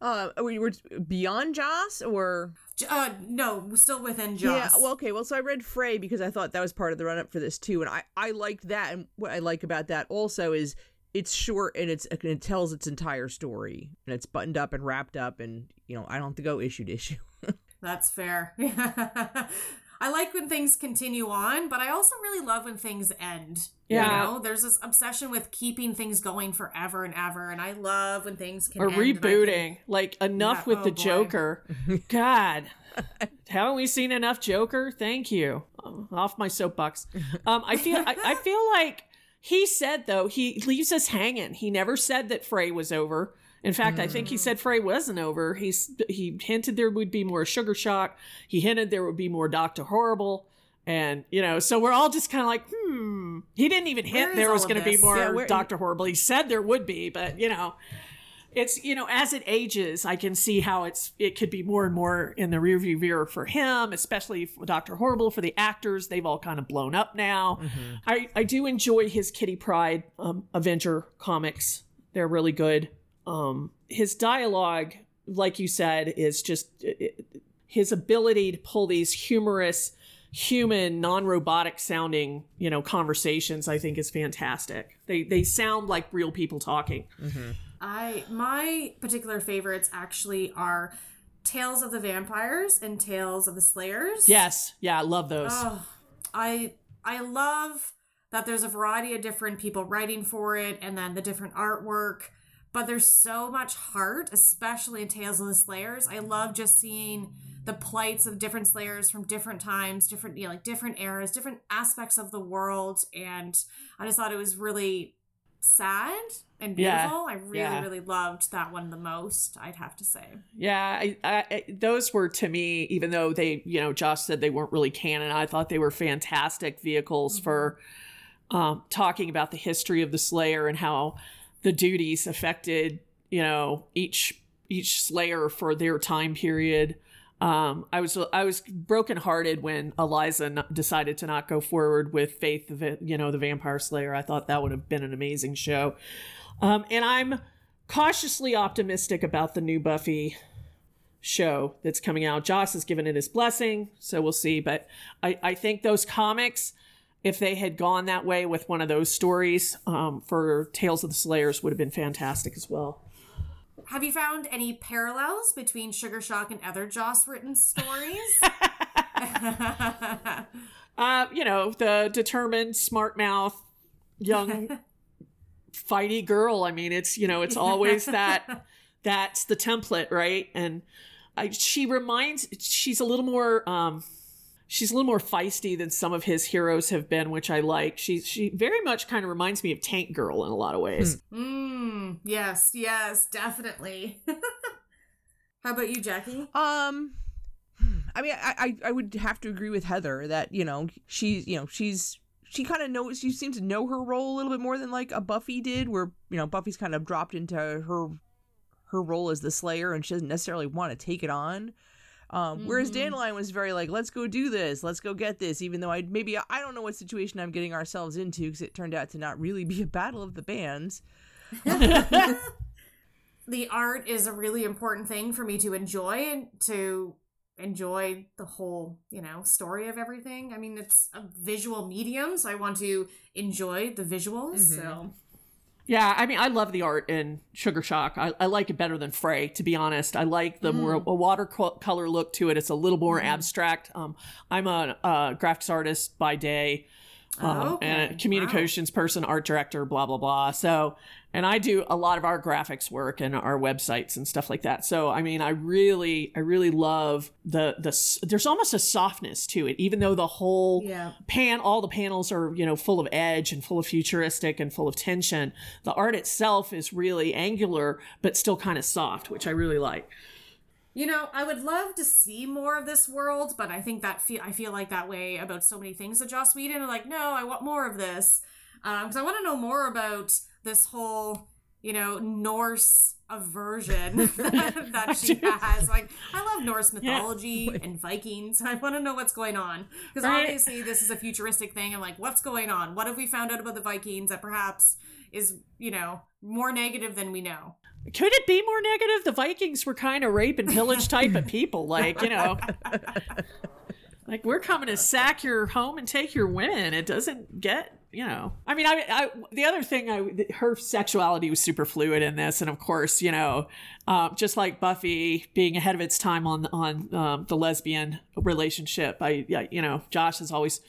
Speaker 3: Uh, we were beyond Joss or
Speaker 1: Uh no, still within Joss.
Speaker 3: Yeah, well, okay. Well, so I read Fray because I thought that was part of the run up for this too, and I I liked that. And what I like about that also is it's short and it's and it tells its entire story and it's buttoned up and wrapped up, and you know I don't have to go issue to issue. [LAUGHS]
Speaker 1: That's fair. [LAUGHS] I like when things continue on, but I also really love when things end.
Speaker 2: Yeah.
Speaker 1: You know, there's this obsession with keeping things going forever and ever, and I love when things can
Speaker 2: or
Speaker 1: end and I can-
Speaker 2: rebooting. Like enough
Speaker 1: Yeah,
Speaker 2: with
Speaker 1: oh
Speaker 2: the
Speaker 1: boy.
Speaker 2: Joker. [LAUGHS] God, haven't we seen enough Joker? Thank you. Oh, off my soapbox. Um, I feel. I, I [LAUGHS] feel like he said though he leaves us hanging. He never said that Fray was over. In fact, I
Speaker 1: Mm.
Speaker 2: think he said Fray wasn't over. He's he hinted there would be more Sugarshock. He hinted there would be more Doctor Horrible. And you know, so we're all just kind of like, hmm. He didn't even hint there was going to be more
Speaker 3: Yeah,
Speaker 2: Doctor Horrible. He said there would be, but you know, it's you know as it ages i can see how it's it could be more and more in the rearview mirror for him especially for dr horrible for the actors they've all kind of blown up now i i do enjoy his Kitty Pryde um, avenger comics they're really good um his dialogue like you said is just it- it- his ability to pull these humorous human non-robotic sounding you know conversations i think is fantastic they they sound like real people talking
Speaker 1: I my particular favorites actually are Tales of the Vampires and Tales of the Slayers.
Speaker 2: Yes, yeah, I love those.
Speaker 1: Oh, I I love that there's a variety of different people writing for it and then the different artwork. But there's so much heart, especially in Tales of the Slayers. I love just seeing the plights of different slayers from different times, different you know, like different eras, different aspects of the world. And I just thought it was really sad and
Speaker 2: Yeah,
Speaker 1: beautiful. I really,
Speaker 2: yeah.
Speaker 1: really loved that one the most, I'd have to say.
Speaker 2: yeah, I, I, those were to me, even though they, you know, Joss said they weren't really canon. I thought they were fantastic vehicles for um, talking about the history of the Slayer and how the duties affected, you know, each each Slayer for their time period. Um, I was I was brokenhearted when Eliza decided to not go forward with Faith, you know, the Vampire Slayer. I thought that would have been an amazing show, um, and I'm cautiously optimistic about the new Buffy show that's coming out. Joss has given it his blessing, so we'll see. But I, I think those comics, if they had gone that way with one of those stories um, for Tales of the Slayers, would have been fantastic as well.
Speaker 1: Have you found any parallels between Sugarshock and other Joss written stories? [LAUGHS]
Speaker 2: Uh, you know, the determined, smart mouth, young, [LAUGHS] fighty girl. I mean, it's you know, it's always that. [LAUGHS] That's the template, right? And I, she reminds. She's a little more. Um, she's a little more feisty than some of his heroes have been, which I like. She she very much kind of reminds me of Tank Girl in a lot of ways.
Speaker 1: Mm, yes, yes, definitely. [LAUGHS] How about you, Jackie?
Speaker 3: Um, I mean, I, I I would have to agree with Heather that you know she's you know she's she kind of knows she seems to know her role a little bit more than like a Buffy did, where you know Buffy's kind of dropped into her her role as the Slayer and she doesn't necessarily want to take it on. Um, Whereas Dandelion was very like, let's go do this, let's go get this, even though I maybe I don't know what situation I'm getting ourselves into because it turned out to not really be a battle of the bands. [LAUGHS]
Speaker 1: The art is a really important thing for me to enjoy and to enjoy the whole, you know, story of everything. I mean, it's a visual medium, so I want to enjoy the visuals. So
Speaker 2: Yeah, I mean, I love the art in Sugarshock. I, I like it better than Fray, to be honest. I like the more a watercolor look to it. It's a little more abstract. Um, I'm a, uh graphics artist by day. Um,
Speaker 1: Okay,
Speaker 2: and
Speaker 1: wow.
Speaker 2: a communications person, art director, blah blah blah. So, and I do a lot of our graphics work and our websites and stuff like that. So, I mean, I really, I really love the the. There's almost a softness to it, even though the whole
Speaker 1: Yeah.
Speaker 2: pan, all the panels are you know full of edge and full of futuristic and full of tension. The art itself is really angular, but still kind of soft, which I really like.
Speaker 1: You know, I would love to see more of this world, but I think that feel I feel like that way about so many things that Joss Whedon are like, no, I want more of this, um, because I want to know more about this whole, you know, Norse aversion [LAUGHS] that, that she has. Like, I love Norse mythology [LAUGHS] and Vikings. I want to know what's going on because
Speaker 2: Right.
Speaker 1: obviously this is a futuristic thing. I'm like, what's going on? What have we found out about the Vikings that perhaps is, you know, more negative than we know?
Speaker 2: Could it be more negative? The Vikings were kind of rape and pillage type of people, like you know, [LAUGHS] like we're coming to sack your home and take your women. It doesn't get, you know. I mean, I, I the other thing, I her sexuality was super fluid in this, and of course, you know, um, just like Buffy being ahead of its time on on um, the lesbian relationship. I, I, you know, Joss has always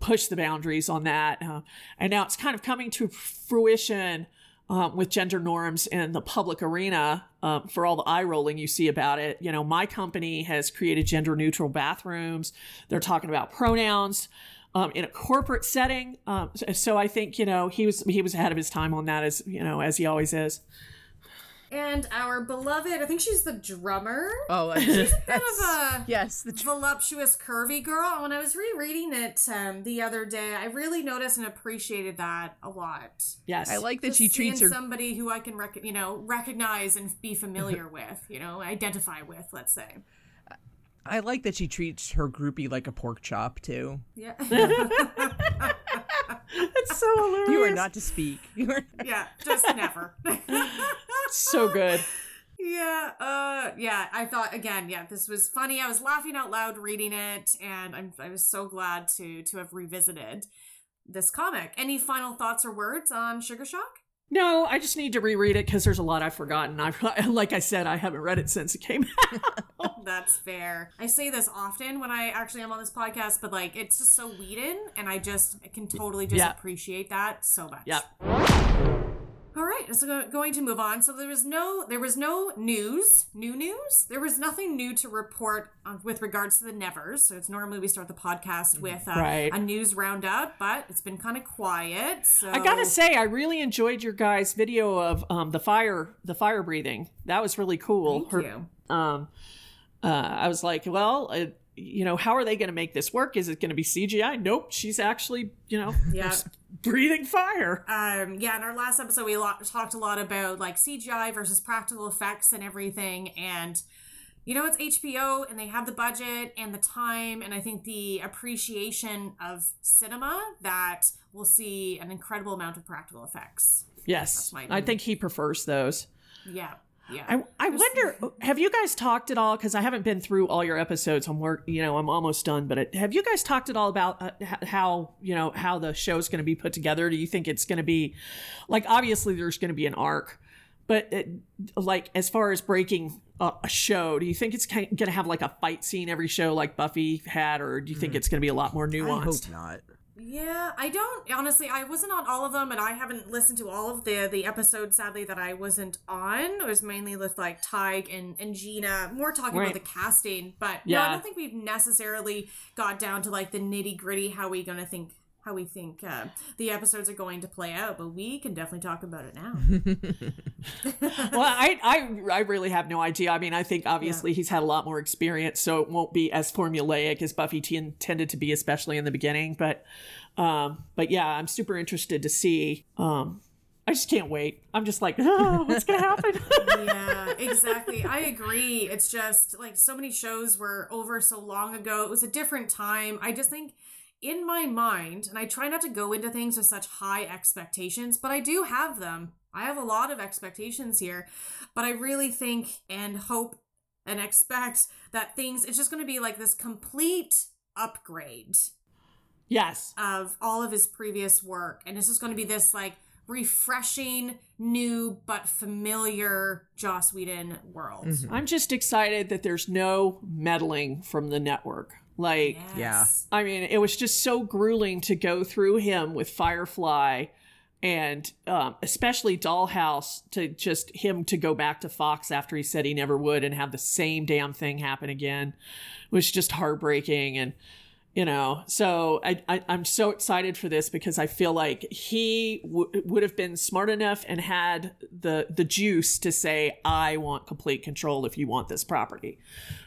Speaker 2: pushed the boundaries on that, uh, and now it's kind of coming to fruition um, with gender norms in the public arena um, for all the eye rolling you see about it. You know, my company has created gender neutral bathrooms. They're talking about pronouns. Um, in a corporate setting, um, so, so I think you know he was he was ahead of his time on that as you know as he always is.
Speaker 1: And our beloved, I think she's the drummer.
Speaker 3: Oh,
Speaker 1: Kind of a [LAUGHS]
Speaker 3: yes, the tr-
Speaker 1: voluptuous, curvy girl. When I was rereading it um, the other day, I really noticed and appreciated that a lot.
Speaker 2: Yes,
Speaker 3: I like that
Speaker 1: Just
Speaker 3: she treats her.
Speaker 1: somebody who I can rec- you know recognize and be familiar [LAUGHS] with, you know, identify with. Let's say,
Speaker 3: I like that she treats her groupie like a pork chop too.
Speaker 1: yeah, [LAUGHS]
Speaker 2: it's so hilarious. [LAUGHS]
Speaker 3: You are not to speak. You are.
Speaker 1: yeah, just never. [LAUGHS]
Speaker 2: so good.
Speaker 1: Yeah, uh, yeah. I thought again, yeah, this was funny. I was laughing out loud reading it, and I'm I was so glad to to have revisited this comic. Any final thoughts or words on Sugarshock?
Speaker 2: No, I just need to reread it because there's a lot I've forgotten. I've [LAUGHS] like I said, I haven't read it since it came out. [LAUGHS]
Speaker 1: That's fair. I say this often when I actually am on this podcast, but like it's just so Whedon, and I just I can totally just
Speaker 2: Yeah.
Speaker 1: appreciate that so much.
Speaker 2: Yep.
Speaker 1: All right, so going to move on. So there was no there was no news, new news. There was nothing new to report on, with regards to the Nevers. So it's normally we start the podcast with uh,
Speaker 2: Right.
Speaker 1: a news roundup, but it's been kind of quiet. So
Speaker 2: I gotta say, I really enjoyed your guys' video of um, the fire, the fire breathing. That was really cool.
Speaker 1: Thank
Speaker 2: Her-
Speaker 1: you.
Speaker 2: um, uh, I was like, well, uh, you know, how are they going to make this work? Is it going to be CGI? Nope, she's actually, you know,
Speaker 1: Yeah.
Speaker 2: Breathing fire.
Speaker 1: Um, yeah, in our last episode, we lo- talked a lot about like CGI versus practical effects and everything. And, you know, it's HBO and they have the budget and the time. And I think the appreciation of cinema that we'll see an incredible amount of practical effects.
Speaker 2: Yes, I think he prefers those.
Speaker 1: Yeah. Yeah.
Speaker 2: I, I wonder, have you guys talked at all? Because I haven't been through all your episodes. I'm work, you know, I'm almost done. But it, have you guys talked at all about uh, how you know how the show's going to be put together? Do you think it's going to be like obviously there's going to be an arc, but it, like as far as breaking a, a show, do you think it's going to have like a fight scene every show like Buffy had, or do you think it's going to be a lot more
Speaker 3: I
Speaker 2: nuanced?
Speaker 3: hope not.
Speaker 1: Yeah, I don't honestly. I wasn't on all of them, and I haven't listened to all of the the episodes. Sadly, that I wasn't on. It was mainly with like Tig and and Gina, more talking
Speaker 2: Right.
Speaker 1: about the casting. But no, I don't think we've necessarily got down to like the nitty gritty. How we gonna think? How we think uh, the episodes are going to play out? But we can definitely talk about it now. [LAUGHS]
Speaker 2: well, I, I I really have no idea. I mean, I think obviously he's had a lot more experience, so it won't be as formulaic as Buffy t- tended to be, especially in the beginning. But um, but yeah, I'm super interested to see. Um, I just can't wait. I'm just like, oh, what's gonna happen? [LAUGHS]
Speaker 1: yeah, exactly. I agree. It's just like so many shows were over so long ago. It was a different time. I just think in my mind, and I try not to go into things with such high expectations, but I do have them. I have a lot of expectations here, but I really think and hope and expect that things, it's just going to be like this complete upgrade
Speaker 2: yes,
Speaker 1: of all of his previous work. And it's just going to be this like refreshing, new, but familiar Joss Whedon world. Mm-hmm.
Speaker 2: I'm just excited that there's no meddling from the network. Like,
Speaker 3: Yeah.
Speaker 2: I mean, it was just so grueling to go through him with Firefly and um, especially Dollhouse to just him to go back to Fox after he said he never would and have the same damn thing happen again was just heartbreaking. And, you know, so I, I, I'm so excited for this because I feel like he w- would have been smart enough and had the, the juice to say, I want complete control if you want this property.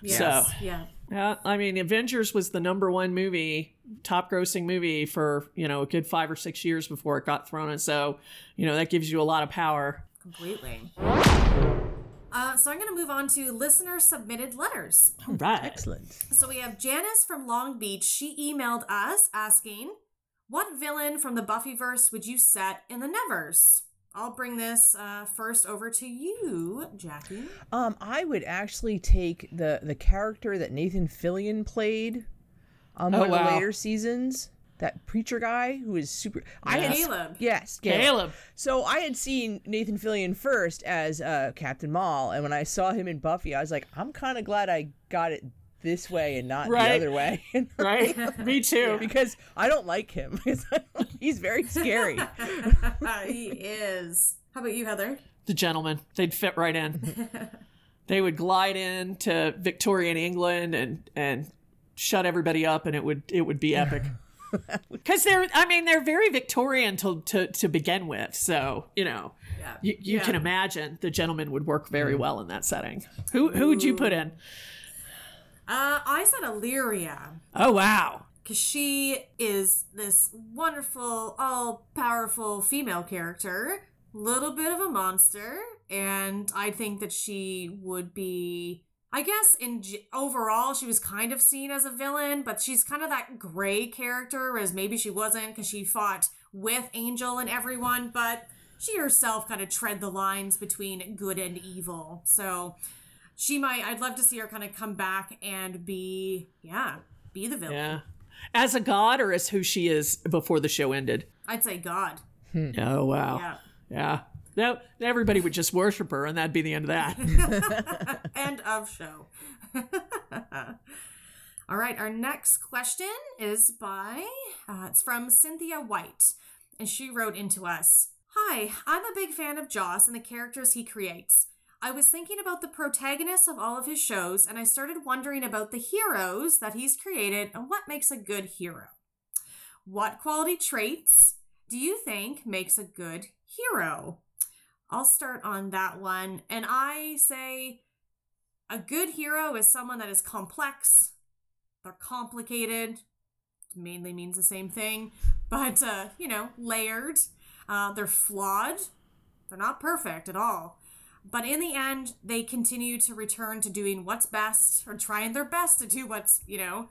Speaker 2: So,
Speaker 1: Yeah.
Speaker 2: Yeah, I mean, Avengers was the number one movie, top grossing movie for, you know, a good five or six years before it got thrown. And so, you know, that gives you a lot of power.
Speaker 1: Completely. Uh, so I'm going to move on to listener submitted letters.
Speaker 2: All right.
Speaker 3: Excellent.
Speaker 1: So we have Janice from Long Beach. She emailed us asking, "What villain from the Buffyverse would you set in the Nevers?" I'll bring this uh, first over to you, Jackie.
Speaker 3: Um, I would actually take the the character that Nathan Fillion played on
Speaker 2: Oh,
Speaker 3: one of the later seasons. That preacher guy who is super. I had
Speaker 1: Caleb.
Speaker 3: yes,
Speaker 2: Caleb.
Speaker 3: So I had seen Nathan Fillion first as uh, Captain Mal, and when I saw him in Buffy, I was like, I'm kind of glad I got it this way and not
Speaker 2: Right.
Speaker 3: the other way, [LAUGHS]
Speaker 2: Right? [LAUGHS] Me too. [LAUGHS]
Speaker 3: because I don't like him. He's very scary.
Speaker 1: He is. How about you, Heather?
Speaker 2: The gentleman. They'd fit right in. they would glide into Victorian England and, and shut everybody up and it would it would be epic. Because they're, I mean, they're very Victorian to, to, to begin with. So, you know,
Speaker 1: Yeah.
Speaker 2: you, you
Speaker 1: Yeah.
Speaker 2: can imagine the gentleman would work very mm. well in that setting. Who who would you put in?
Speaker 1: Uh, I said Illyria.
Speaker 2: Oh wow.
Speaker 1: because she is this wonderful, all powerful female character, little bit of a monster, and I think that she would be. I guess in g- overall, she was kind of seen as a villain, but she's kind of that gray character, whereas maybe she wasn't because she fought with Angel and everyone, but she herself kind of tread the lines between good and evil. So she might. I'd love to see her kind of come back and be, yeah, be the villain.
Speaker 2: Yeah. As a god or as who she is before the show ended?
Speaker 1: I'd say God.
Speaker 2: Oh wow.
Speaker 1: Yeah.
Speaker 2: Yeah. That everybody would just worship her and that'd be the end of that. [LAUGHS]
Speaker 1: End of show. [LAUGHS] All right, our next question is by, uh, it's from Cynthia White. And she wrote into us Hi, I'm a big fan of Joss and the characters he creates. I was thinking about the protagonists of all of his shows, and I started wondering about the heroes that he's created and what makes a good hero. What quality traits do you think makes a good hero? I'll start on that one. And I say a good hero is someone that is complex, they're complicated, mainly means the same thing, but, uh, you know, layered. Uh, they're flawed, they're not perfect at all. But in the end, they continue to return to doing what's best or trying their best to do what's, you know,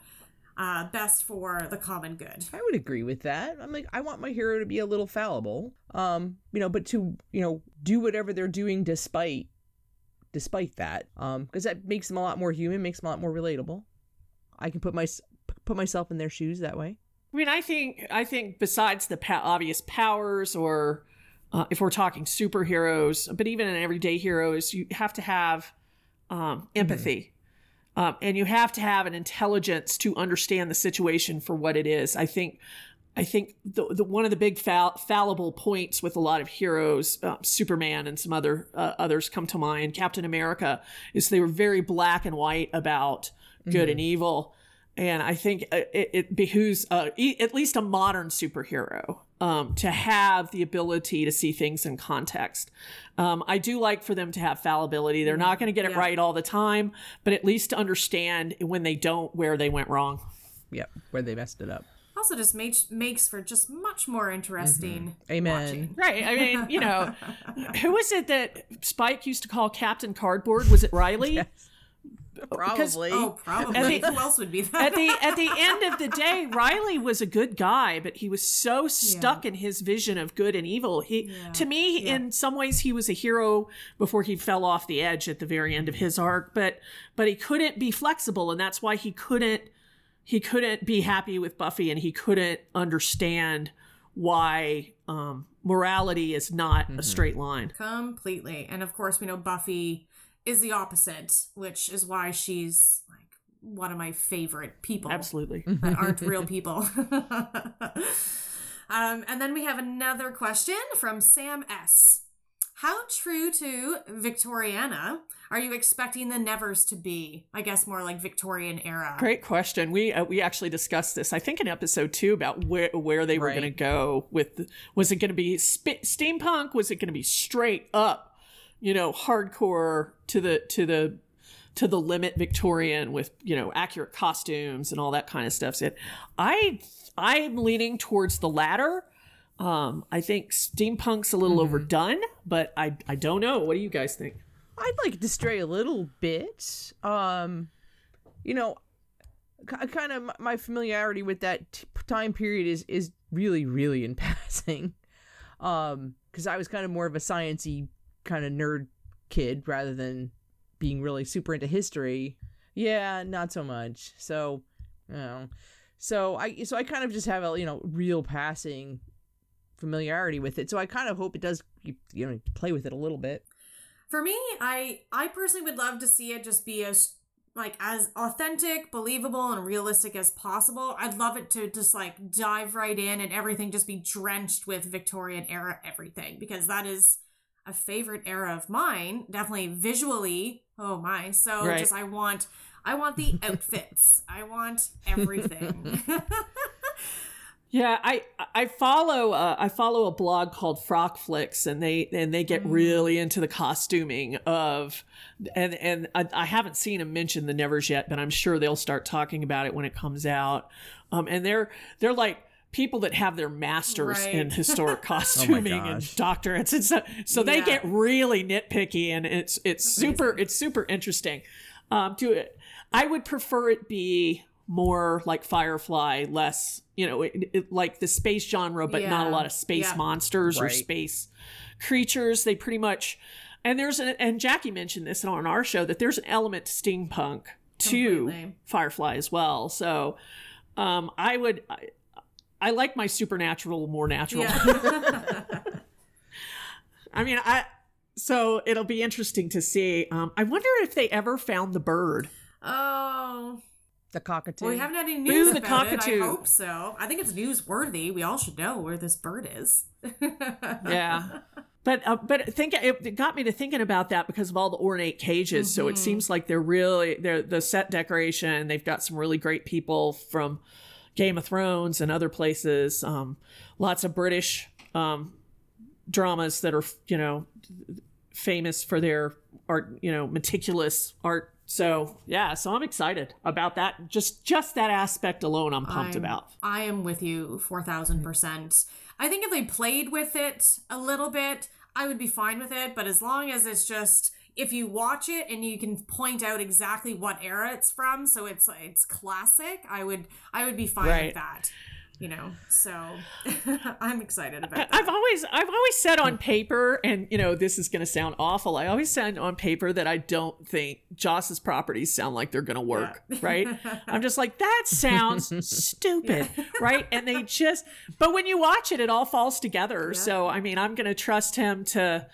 Speaker 1: uh, best for the common good.
Speaker 3: I would agree with that. I'm like, I want my hero to be a little fallible, um, you know, but to you know do whatever they're doing despite, despite that, um, because that makes them a lot more human, makes them a lot more relatable. I can put my put myself in their shoes that way.
Speaker 2: I mean, I think I think besides the pa- obvious powers, or uh, if we're talking superheroes, but even in everyday heroes, you have to have um, empathy, um, and you have to have an intelligence to understand the situation for what it is. I think. I think the, the one of the big fall, fallible points with a lot of heroes, uh, Superman and some other uh, others come to mind. Captain America is they were very black and white about good and evil, and I think uh, it, it behooves uh, e- at least a modern superhero um, to have the ability to see things in context. Um, I do like for them to have fallibility. They're not going to get it
Speaker 1: Yeah.
Speaker 2: right all the time, but at least to understand when they don't where they went wrong.
Speaker 3: Yep, where they messed it up.
Speaker 1: Also, just makes makes for just much more interesting.
Speaker 3: Amen.
Speaker 1: watching.
Speaker 2: Right. I mean, you know, [LAUGHS] who was it that Spike used to call Captain Cardboard? Was it Riley? [LAUGHS] [LAUGHS]
Speaker 3: Probably.
Speaker 1: Oh, [LAUGHS] probably.
Speaker 2: The-
Speaker 1: Who else would be that?
Speaker 2: at the at the [LAUGHS] end of the day, Riley was a good guy, but he was so stuck in his vision of good and evil. He to me, in some ways, he was a hero before he fell off the edge at the very end of his arc. But but he couldn't be flexible, and that's why he couldn't he couldn't be happy with Buffy, and he couldn't understand why um, morality is not a straight line.
Speaker 1: Completely. And of course, we know Buffy is the opposite, which is why she's like one of my favorite people
Speaker 2: Absolutely.
Speaker 1: that aren't real [LAUGHS] people. [LAUGHS] um, and then we have another question from Sam S. How true to Victoriana are you expecting the Nevers to be? I guess more like Victorian era.
Speaker 2: Great question. We uh, we actually discussed this. I think in episode two about where where they were
Speaker 3: Right.
Speaker 2: going to go with. Was it going to be sp- steampunk? Was it going to be straight up, you know, hardcore to the to the to the limit Victorian with you know accurate costumes and all that kind of stuff? So I I'm leaning towards the latter. Um, I think steampunk's a little
Speaker 3: Mm-hmm.
Speaker 2: overdone, but I I don't know. What do you guys think?
Speaker 3: I'd like to stray a little bit. Um, you know, kind of my familiarity with that t- time period is is really really in [LAUGHS] passing. Um, because I was kind of more of a sciency kind of nerd kid rather than being really super into history. Yeah, not so much. So, you know, so I so I kind of just have a you know real passing familiarity with it. So I kind of hope it does you you know play with it a little bit.
Speaker 1: For me, I I personally would love to see it just be as like as authentic, believable, and realistic as possible. I'd love it to just like dive right in and everything just be drenched with Victorian era everything because that is a favorite era of mine. Definitely visually. Oh my! So
Speaker 2: Right.
Speaker 1: just I want I want the [LAUGHS] outfits. I want everything.
Speaker 2: Yeah, I I follow uh, I follow a blog called Frock Flicks, and they and they
Speaker 1: Mm.
Speaker 2: get really into the costuming of, and and I, I haven't seen them mention the Nevers yet, but I'm sure they'll start talking about it when it comes out. Um, and they're they're like people that have their masters
Speaker 1: Right.
Speaker 2: in [LAUGHS] historic costuming and doctorates and so so they get really nitpicky, and it's it's super it's super interesting. Um, to it, I would prefer it be more like Firefly, less you know, it, it, like the space genre, but not a lot of space
Speaker 1: Yeah.
Speaker 2: monsters or space creatures. They pretty much, and there's an, and Jackie mentioned this on our show that there's an element to steampunk to
Speaker 1: Completely.
Speaker 2: Firefly as well. So, um, I would. I, I like my supernatural more natural.
Speaker 1: yeah. [LAUGHS] [LAUGHS]
Speaker 2: I mean, I so it'll be interesting to see. Um, I wonder if they ever found the bird.
Speaker 1: oh.
Speaker 3: The cockatoo.
Speaker 1: Well, we haven't had any news
Speaker 2: the
Speaker 1: about
Speaker 2: cockatoo.
Speaker 1: it. I hope so. I think it's newsworthy. We all should know where this bird is. [LAUGHS]
Speaker 2: Yeah. But uh, but think it, it got me to thinking about that because of all the ornate cages. So it seems like they're really they're the set decoration. They've got some really great people from Game of Thrones and other places. Um, lots of British um, dramas that are you know famous for their art, you know, meticulous art. So yeah, so I'm excited about that. Just just that aspect alone, I'm pumped
Speaker 1: I'm-
Speaker 2: about.
Speaker 1: I am with you 4000%. I think if they played with it a little bit, I would be fine with it, but as long as it's just if you watch it and you can point out exactly what era it's from, so it's it's classic, I would I would be fine
Speaker 2: Right.
Speaker 1: with that. You know. So [LAUGHS] I'm excited about that.
Speaker 2: I've always I've always said on paper, and you know this is going to sound awful. I always said on paper that I don't think Joss's properties sound like they're going to work. [LAUGHS] Right? I'm just like that sounds [LAUGHS] stupid, right? And they just, but when you watch it, it all falls together. So I mean, I'm going to trust him to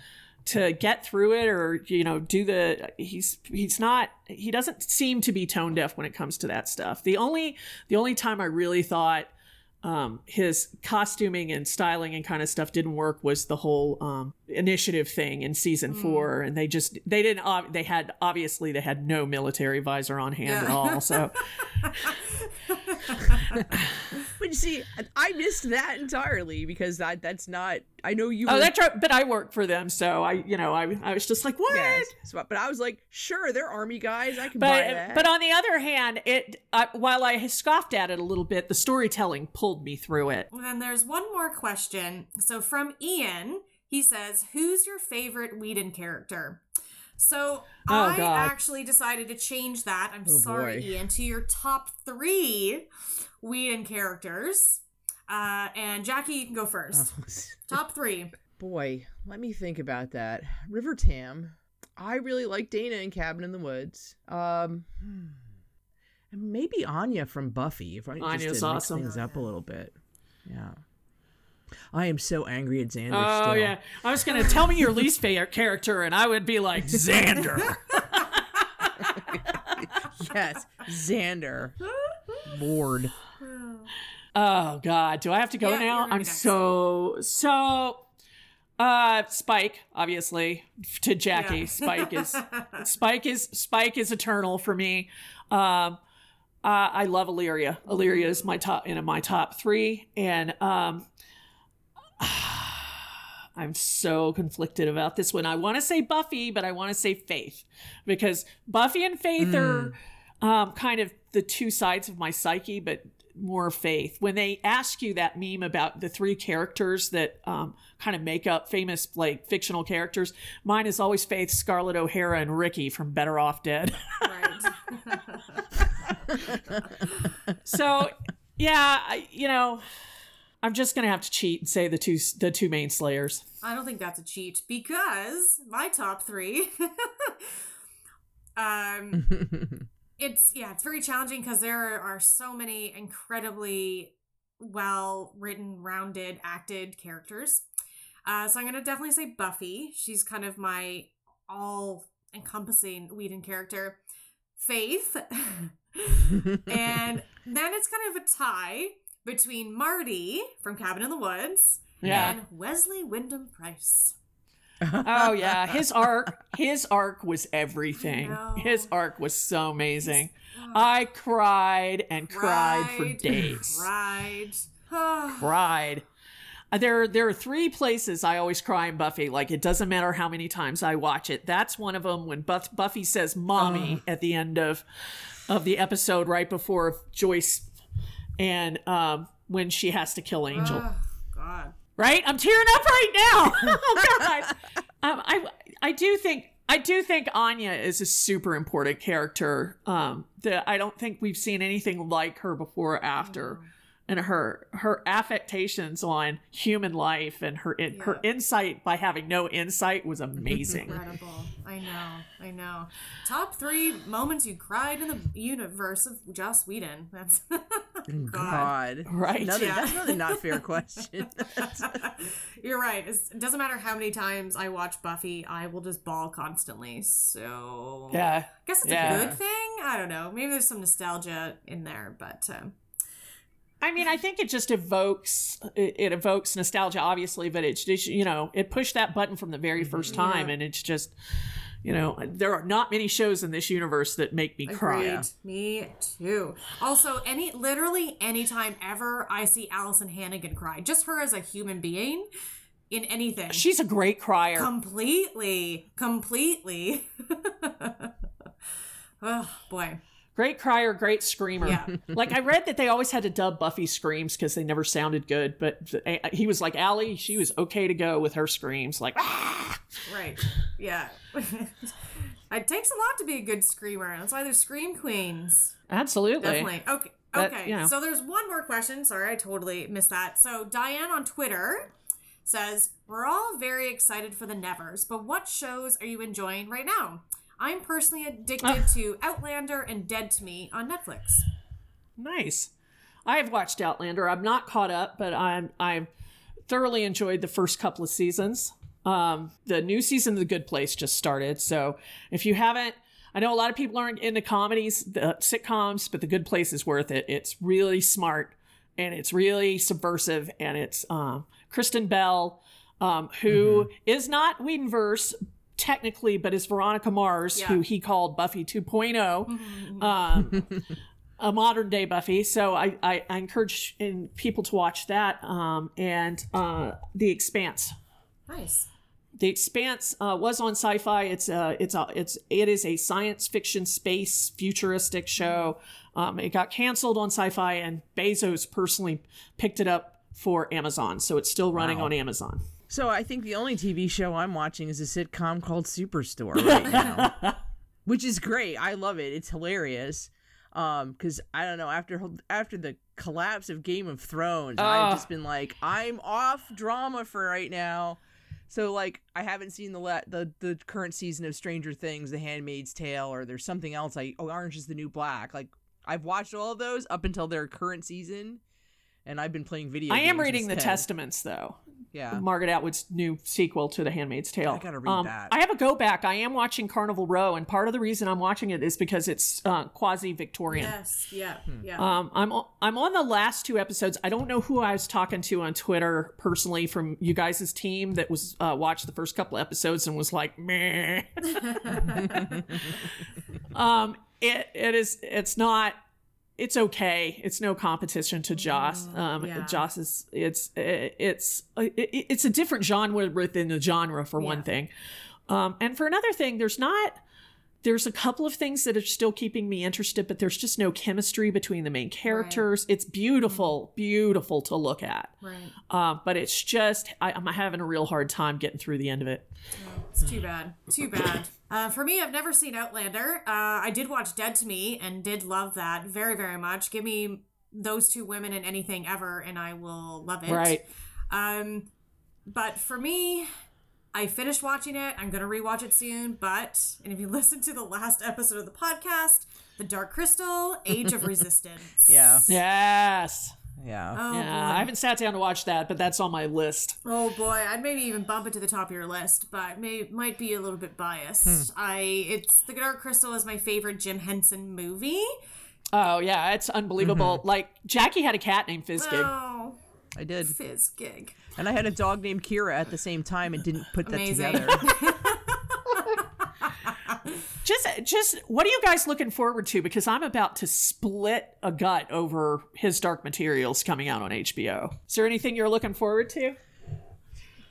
Speaker 2: to get through it or you know do the he's he's not he doesn't seem to be tone deaf when it comes to that stuff. The only the only time i really thought um, his costuming and styling and kind of stuff didn't work was the whole um, initiative thing in season hmm. four, and they just they didn't ob- they had obviously they had no military visor on hand at all. So [LAUGHS]
Speaker 3: But you see, I missed that entirely because that that's not. I know you.
Speaker 2: oh,
Speaker 3: were,
Speaker 2: that's right. But I work for them, so I you know I I was just like what.
Speaker 3: Yes. So, but I was like, sure, they're army guys. I can buy
Speaker 2: But
Speaker 3: that.
Speaker 2: but on the other hand, it I, while I scoffed at it a little bit, the storytelling pulled me through it.
Speaker 1: And then there's one more question. So from Ian, he says, "Who's your favorite Whedon character?" So
Speaker 2: Oh,
Speaker 1: I
Speaker 2: God.
Speaker 1: actually decided to change that. I'm
Speaker 3: Oh,
Speaker 1: sorry,
Speaker 3: boy.
Speaker 1: Ian, to your top three Whedon characters. Uh, and Jackie, you can go first. [LAUGHS] Top three.
Speaker 3: Boy, let me think about that. River Tam. I really like Dana in Cabin in the Woods. Um, hmm. and maybe Anya from Buffy. If I just
Speaker 2: Anya's
Speaker 3: to mix
Speaker 2: awesome.
Speaker 3: things up a little bit. Yeah. I am so angry at Xander.
Speaker 2: Oh
Speaker 3: still.
Speaker 2: yeah, I was gonna tell me your least favorite character, and I would be like Xander. [LAUGHS]
Speaker 3: yes, Xander. Lord.
Speaker 2: Oh God, do I have to go
Speaker 1: Yeah,
Speaker 2: now? I'm
Speaker 1: next.
Speaker 2: so so. Uh, Spike, obviously, to Jackie.
Speaker 1: Yeah.
Speaker 2: Spike is [LAUGHS] Spike is Spike is eternal for me. Um, uh, I love Illyria. Illyria is my top in my top three, and um, [SIGHS] I'm so conflicted about this one. I want to say Buffy, but I want to say Faith because Buffy and Faith are um, kind of the two sides of my psyche, but more Faith. When they ask you that meme about the three characters that um, kind of make up famous like fictional characters, mine is always Faith, Scarlett O'Hara, and Ricky from Better Off Dead.
Speaker 1: right. [LAUGHS]
Speaker 2: so yeah, I, you know, I'm just gonna have to cheat and say the two the two main Slayers.
Speaker 1: I don't think that's a cheat because my top three. [LAUGHS] um, [LAUGHS] it's yeah, it's very challenging because there are so many incredibly well written, rounded, acted characters. Uh, so I'm gonna definitely say Buffy. She's kind of my all encompassing Whedon character. Faith, [LAUGHS] and then it's kind of a tie between Marty from Cabin in the Woods
Speaker 2: Yeah.
Speaker 1: and Wesley Wyndam Pryce.
Speaker 2: Oh yeah, his arc, his arc was everything. His arc was so amazing. I cried and cried for days.
Speaker 1: Cried. [SIGHS]
Speaker 2: Cried. Uh, There, there are three places I always cry in Buffy. Like it doesn't matter how many times I watch it. That's one of them when Buff- Buffy says "mommy" at the end of of the episode, right before Joyce, and um, when she has to kill Angel.
Speaker 1: oh, God.
Speaker 2: right? I'm tearing up right now. [LAUGHS] oh God. Um, I I do think I do think Anya is a super important character. Um, that I don't think we've seen anything like her before or after. And her her affectations on human life and her in, her insight by having no insight was amazing.
Speaker 1: Incredible. I know. I know. Top three moments you cried in the universe of Joss Whedon. That's [LAUGHS] God.
Speaker 3: God.
Speaker 2: Right.
Speaker 3: Another,
Speaker 1: Yeah.
Speaker 3: That's another not fair [LAUGHS] question. [LAUGHS]
Speaker 1: You're right. It's, it doesn't matter how many times I watch Buffy, I will just bawl constantly. So
Speaker 2: yeah.
Speaker 1: I guess it's
Speaker 2: Yeah.
Speaker 1: a good thing. I don't know. Maybe there's some nostalgia in there, but um,
Speaker 2: I mean, I think it just evokes it, it evokes nostalgia, obviously, but it's just you know it pushed that button from the very mm-hmm. first time, and it's just you know there are not many shows in this universe that make me cry.
Speaker 1: Me too. Also, any literally anytime ever I see Alyson Hannigan cry, just her as a human being in anything.
Speaker 2: She's a great crier.
Speaker 1: completely, completely. [LAUGHS] oh boy.
Speaker 2: Great crier, great screamer.
Speaker 1: Yeah. [LAUGHS] [LAUGHS]
Speaker 2: like I read that they always had to dub Buffy screams because they never sounded good, but he was like Allie, she was okay to go with her screams, like "Ah!"
Speaker 1: Right. Yeah. [LAUGHS] it takes a lot to be a good screamer. That's why there's scream queens.
Speaker 2: absolutely.
Speaker 1: Definitely. Okay. Okay.
Speaker 2: you know.
Speaker 1: So there's one more question. Sorry, I totally missed that. So Diane on Twitter says, We're all very excited for the Nevers, but what shows are you enjoying right now? I'm personally addicted to Outlander and Dead to Me on Netflix.
Speaker 2: Nice. I have watched Outlander. I'm not caught up, but I'm I've thoroughly enjoyed the first couple of seasons. Um, the new season of The Good Place just started, so if you haven't, I know a lot of people aren't into comedies, the sitcoms, but The Good Place is worth it. It's really smart and it's really subversive, and it's um, Kristen Bell, um, who is not Whedonverse technically, but it's Veronica Mars,
Speaker 1: Yeah.
Speaker 2: who he called Buffy 2.0. Um, a modern day Buffy. So I, I, I encourage in people to watch that. Um, and uh, The Expanse.
Speaker 1: Nice.
Speaker 2: The Expanse uh, was on Sci-Fi. It's uh, it's a, it's it is a science fiction space futuristic show. Um, it got canceled on Sci-Fi, and Bezos personally picked it up for Amazon, so it's still running on Amazon.
Speaker 3: So I think the only TV show I'm watching is a sitcom called Superstore right now, [LAUGHS] which is great. I love it. It's hilarious. Um, because I don't know after after the collapse of Game of Thrones, I've just been like, I'm off drama for right now. So like, I haven't seen the la- the the current season of Stranger Things, The Handmaid's Tale, or there's something else. I oh, Orange is the New Black. Like I've watched all of those up until their current season, and I've been playing video.
Speaker 2: I am reading the. Testaments though.
Speaker 3: Yeah.
Speaker 2: Margaret Atwood's new sequel to The Handmaid's Tale.
Speaker 3: I gotta read
Speaker 2: um,
Speaker 3: that.
Speaker 2: I have a go back. I am watching Carnival Row, and part of the reason I'm watching it is because it's uh, quasi Victorian.
Speaker 1: Yes. Yeah.
Speaker 3: Hmm.
Speaker 1: Yeah.
Speaker 2: Um, I'm o- I'm on the last two episodes. I don't know who I was talking to on Twitter personally from you guys' team that was uh, watched the first couple episodes and was like, meh. [LAUGHS] um, it it is it's not it's okay. It's no competition to Joss. Um,
Speaker 1: yeah.
Speaker 2: Joss is it's it's it's a different genre within the genre for one thing, um, and for another thing, there's not there's a couple of things that are still keeping me interested, but there's just no chemistry between the main characters. It's beautiful, beautiful to look at.
Speaker 1: right.
Speaker 2: Um, but it's just I, I'm having a real hard time getting through the end of it.
Speaker 1: It's too bad. Too bad. Uh, for me, I've never seen Outlander. Uh, I did watch Dead to Me and did love that very, very much. Give me those two women in anything ever, and I will love it.
Speaker 2: Right.
Speaker 1: Um, but for me, I finished watching it. I'm gonna rewatch it soon. But and if you [LAUGHS] listen to the last episode of the podcast, The Dark Crystal, Age of [LAUGHS] Resistance.
Speaker 3: Yeah.
Speaker 2: Yes.
Speaker 3: Yeah.
Speaker 1: Oh
Speaker 2: yeah.
Speaker 1: boy.
Speaker 2: I haven't sat down to watch that, but that's on my list.
Speaker 1: Oh boy, I'd maybe even bump it to the top of your list, but may might be a little bit biased. Hmm. I it's The Dark Crystal is my favorite Jim Henson movie.
Speaker 2: Oh yeah, it's unbelievable. Mm-hmm. Like Jackie had a cat named Fizzgig.
Speaker 1: Oh,
Speaker 3: I did.
Speaker 1: Fizzgig.
Speaker 3: And I had a dog named Kira at the same time and didn't put that
Speaker 1: Amazing.
Speaker 3: together. [LAUGHS]
Speaker 2: Just, just what are you guys looking forward to? Because I'm about to split a gut over his Dark Materials coming out on HBO. Is there anything you're looking forward to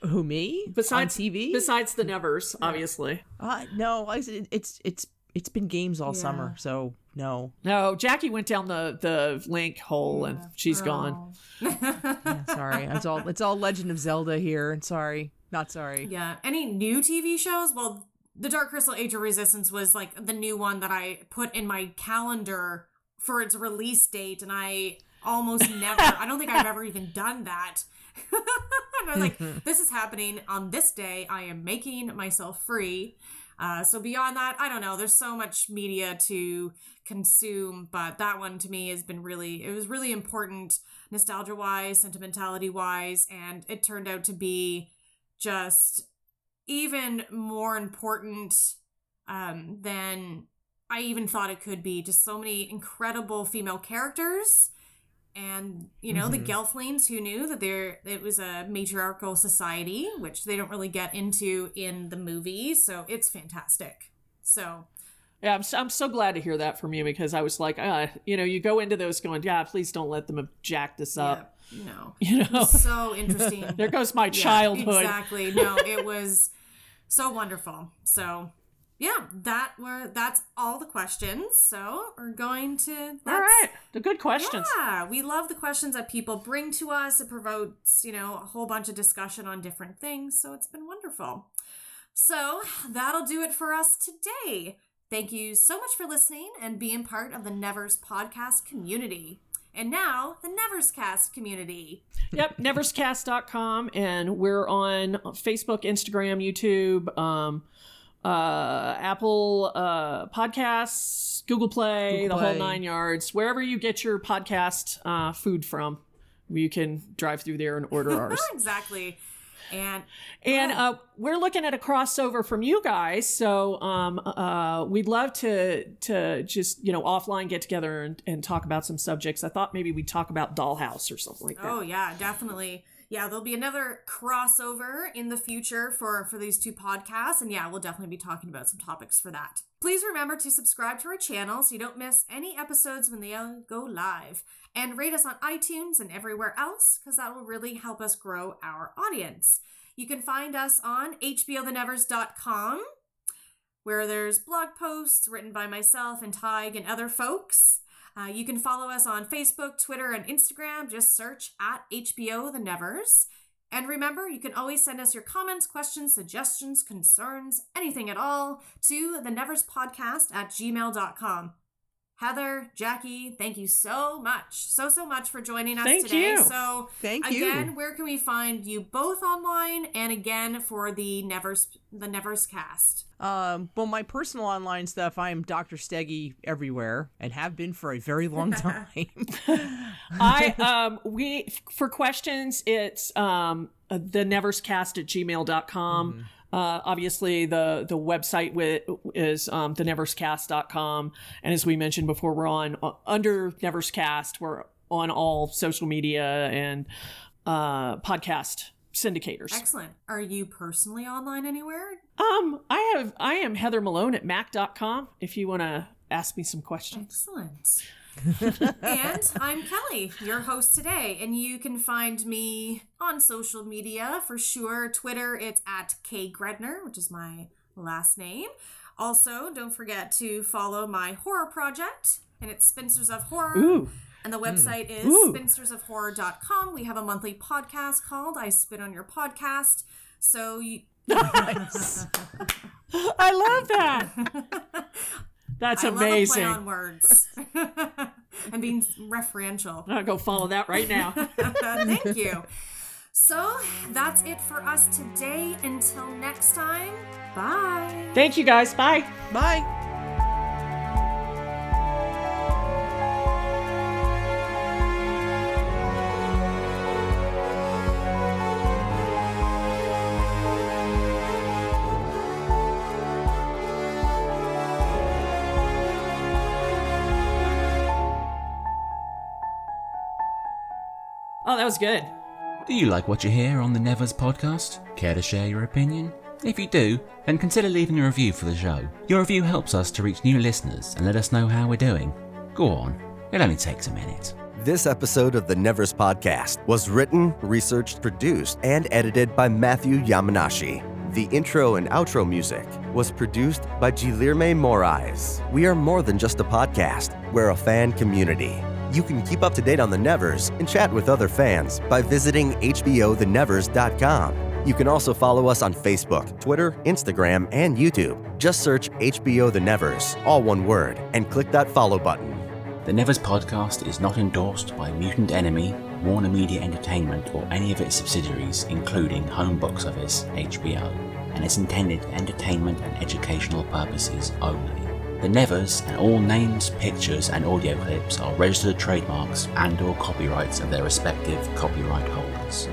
Speaker 3: Who me?
Speaker 2: besides
Speaker 3: on TV?
Speaker 2: Besides the Nevers, obviously.
Speaker 3: uh, no, I, it's it's it's been games all summer, so no.
Speaker 2: No, Jackie went down the the link hole and she's gone. [LAUGHS]
Speaker 3: Yeah, sorry, it's all it's all Legend of Zelda here. And sorry, not sorry.
Speaker 1: Yeah. Any new TV shows? Well, The Dark Crystal Age of Resistance was like the new one that I put in my calendar for its release date, and I almost [LAUGHS] never, I don't think I've ever even done that. [LAUGHS] and I was like, [LAUGHS] this is happening on this day. I am making myself free. Uh, so beyond that, I don't know. There's so much media to consume, but that one to me has been really, it was really important nostalgia wise, sentimentality wise, and it turned out to be just even more important um, than I even thought it could be. Just so many incredible female characters. And you know the Gelflings, who knew that there it was a matriarchal society, which they don't really get into in the movie. So it's fantastic. So
Speaker 2: Yeah, I'm so, I'm so glad to hear that from you because I was like, uh, you know, you go into those going, yeah, please don't let them have jacked this up.
Speaker 1: yeah, no, [LAUGHS]
Speaker 2: You know,
Speaker 1: so interesting. [LAUGHS]
Speaker 2: there goes my
Speaker 1: Yeah,
Speaker 2: childhood.
Speaker 1: Exactly. No, it was so wonderful. So yeah, that were that's all the questions. So we're going to
Speaker 2: all right, the good questions.
Speaker 1: Yeah, we love the questions that people bring to us. It provokes, you know, a whole bunch of discussion on different things. So it's been wonderful. So that'll do it for us today. Thank you so much for listening and being part of the Nevers podcast community. And now, the Neverscast community.
Speaker 2: Yep, neverscast.com. And we're on Facebook, Instagram, YouTube, um, uh, Apple uh, Podcasts, Google Play,
Speaker 3: Google
Speaker 2: the whole nine yards. Wherever you get your podcast uh, food from, you can drive through there and order [LAUGHS] ours.
Speaker 1: exactly. And
Speaker 2: And uh, we're looking at a crossover from you guys, so um, uh, we'd love to to just you know offline get together and, and talk about some subjects. I thought maybe we'd talk about Dollhouse or something like that.
Speaker 1: Oh yeah, definitely. Yeah, there'll be another crossover in the future for for these two podcasts, and yeah, we'll definitely be talking about some topics for that. Please remember to subscribe to our channel so you don't miss any episodes when they go live, and rate us on iTunes and everywhere else because that will really help us grow our audience. You can find us on hbothenevers.com where there's blog posts written by myself and Tig and other folks. Uh, you can follow us on Facebook, Twitter, and Instagram. Just search at HBO The Nevers. And remember, you can always send us your comments, questions, suggestions, concerns, anything at all to the Nevers Podcast at gmail.com. Heather, Jackie, thank you so much, so so much for joining us
Speaker 2: Thank
Speaker 1: today.
Speaker 2: you.
Speaker 1: So,
Speaker 3: Thank you.
Speaker 1: again, where can we find you both online and again for the Nevers the Neverscast?
Speaker 3: Um, well, my personal online stuff, I am Dr. Steggy everywhere and have been for a very long [LAUGHS] time. [LAUGHS]
Speaker 2: I um we for questions it's um uh, the neverscast at gmail.com. Uh, obviously the the website is um, the neverscast.com and as we mentioned before we're on uh, under neverscast we're on all social media and uh, podcast syndicators
Speaker 1: Excellent. Are you personally online anywhere?
Speaker 2: um i have i am heather malone at mac.com if you want to ask me some questions
Speaker 1: Excellent. And I'm Kelly, your host today, and you can find me on social media for sure. Twitter, it's at K Gredner, which is my last name. Also, don't forget to follow my horror project, and it's Spinsters of Horror.
Speaker 2: Ooh.
Speaker 1: And the hmm. website is
Speaker 2: Ooh.
Speaker 1: spinstersofhorror.com. We have a monthly podcast called I Spit on Your Podcast. So you [LAUGHS]
Speaker 3: Nice. [LAUGHS]
Speaker 2: i love that [LAUGHS] that's
Speaker 1: I
Speaker 2: amazing
Speaker 1: love a play on words [LAUGHS] and being referential.
Speaker 2: i'll go follow that right now [LAUGHS]
Speaker 1: Thank you. So that's it for us today. Until next time, bye.
Speaker 2: thank you guys bye
Speaker 3: Bye.
Speaker 2: Oh that was good
Speaker 8: Do you like what you hear on the Nevers podcast? Care to share your opinion? If you do, then consider leaving a review for the show. Your review helps us to reach new listeners and let us know how we're doing. Go on, it only takes a minute.
Speaker 9: This episode of the Nevers Podcast was written, researched, produced, and edited by Matthew Yamanashi. The intro and outro music was produced by Guilherme Moraes. We are more than just a podcast, we're a fan community. You can keep up to date on the Nevers and chat with other fans by visiting HBOTheNevers.com. You can also follow us on Facebook, Twitter, Instagram, and YouTube. Just search HBO The Nevers, all one word, and click that follow button.
Speaker 8: The Nevers podcast is not endorsed by Mutant Enemy, Warner Media Entertainment, or any of its subsidiaries, including home box office HBO, and is intended for entertainment and educational purposes only. The Nevers and all names, pictures, and audio clips are registered trademarks and/or copyrights of their respective copyright holders.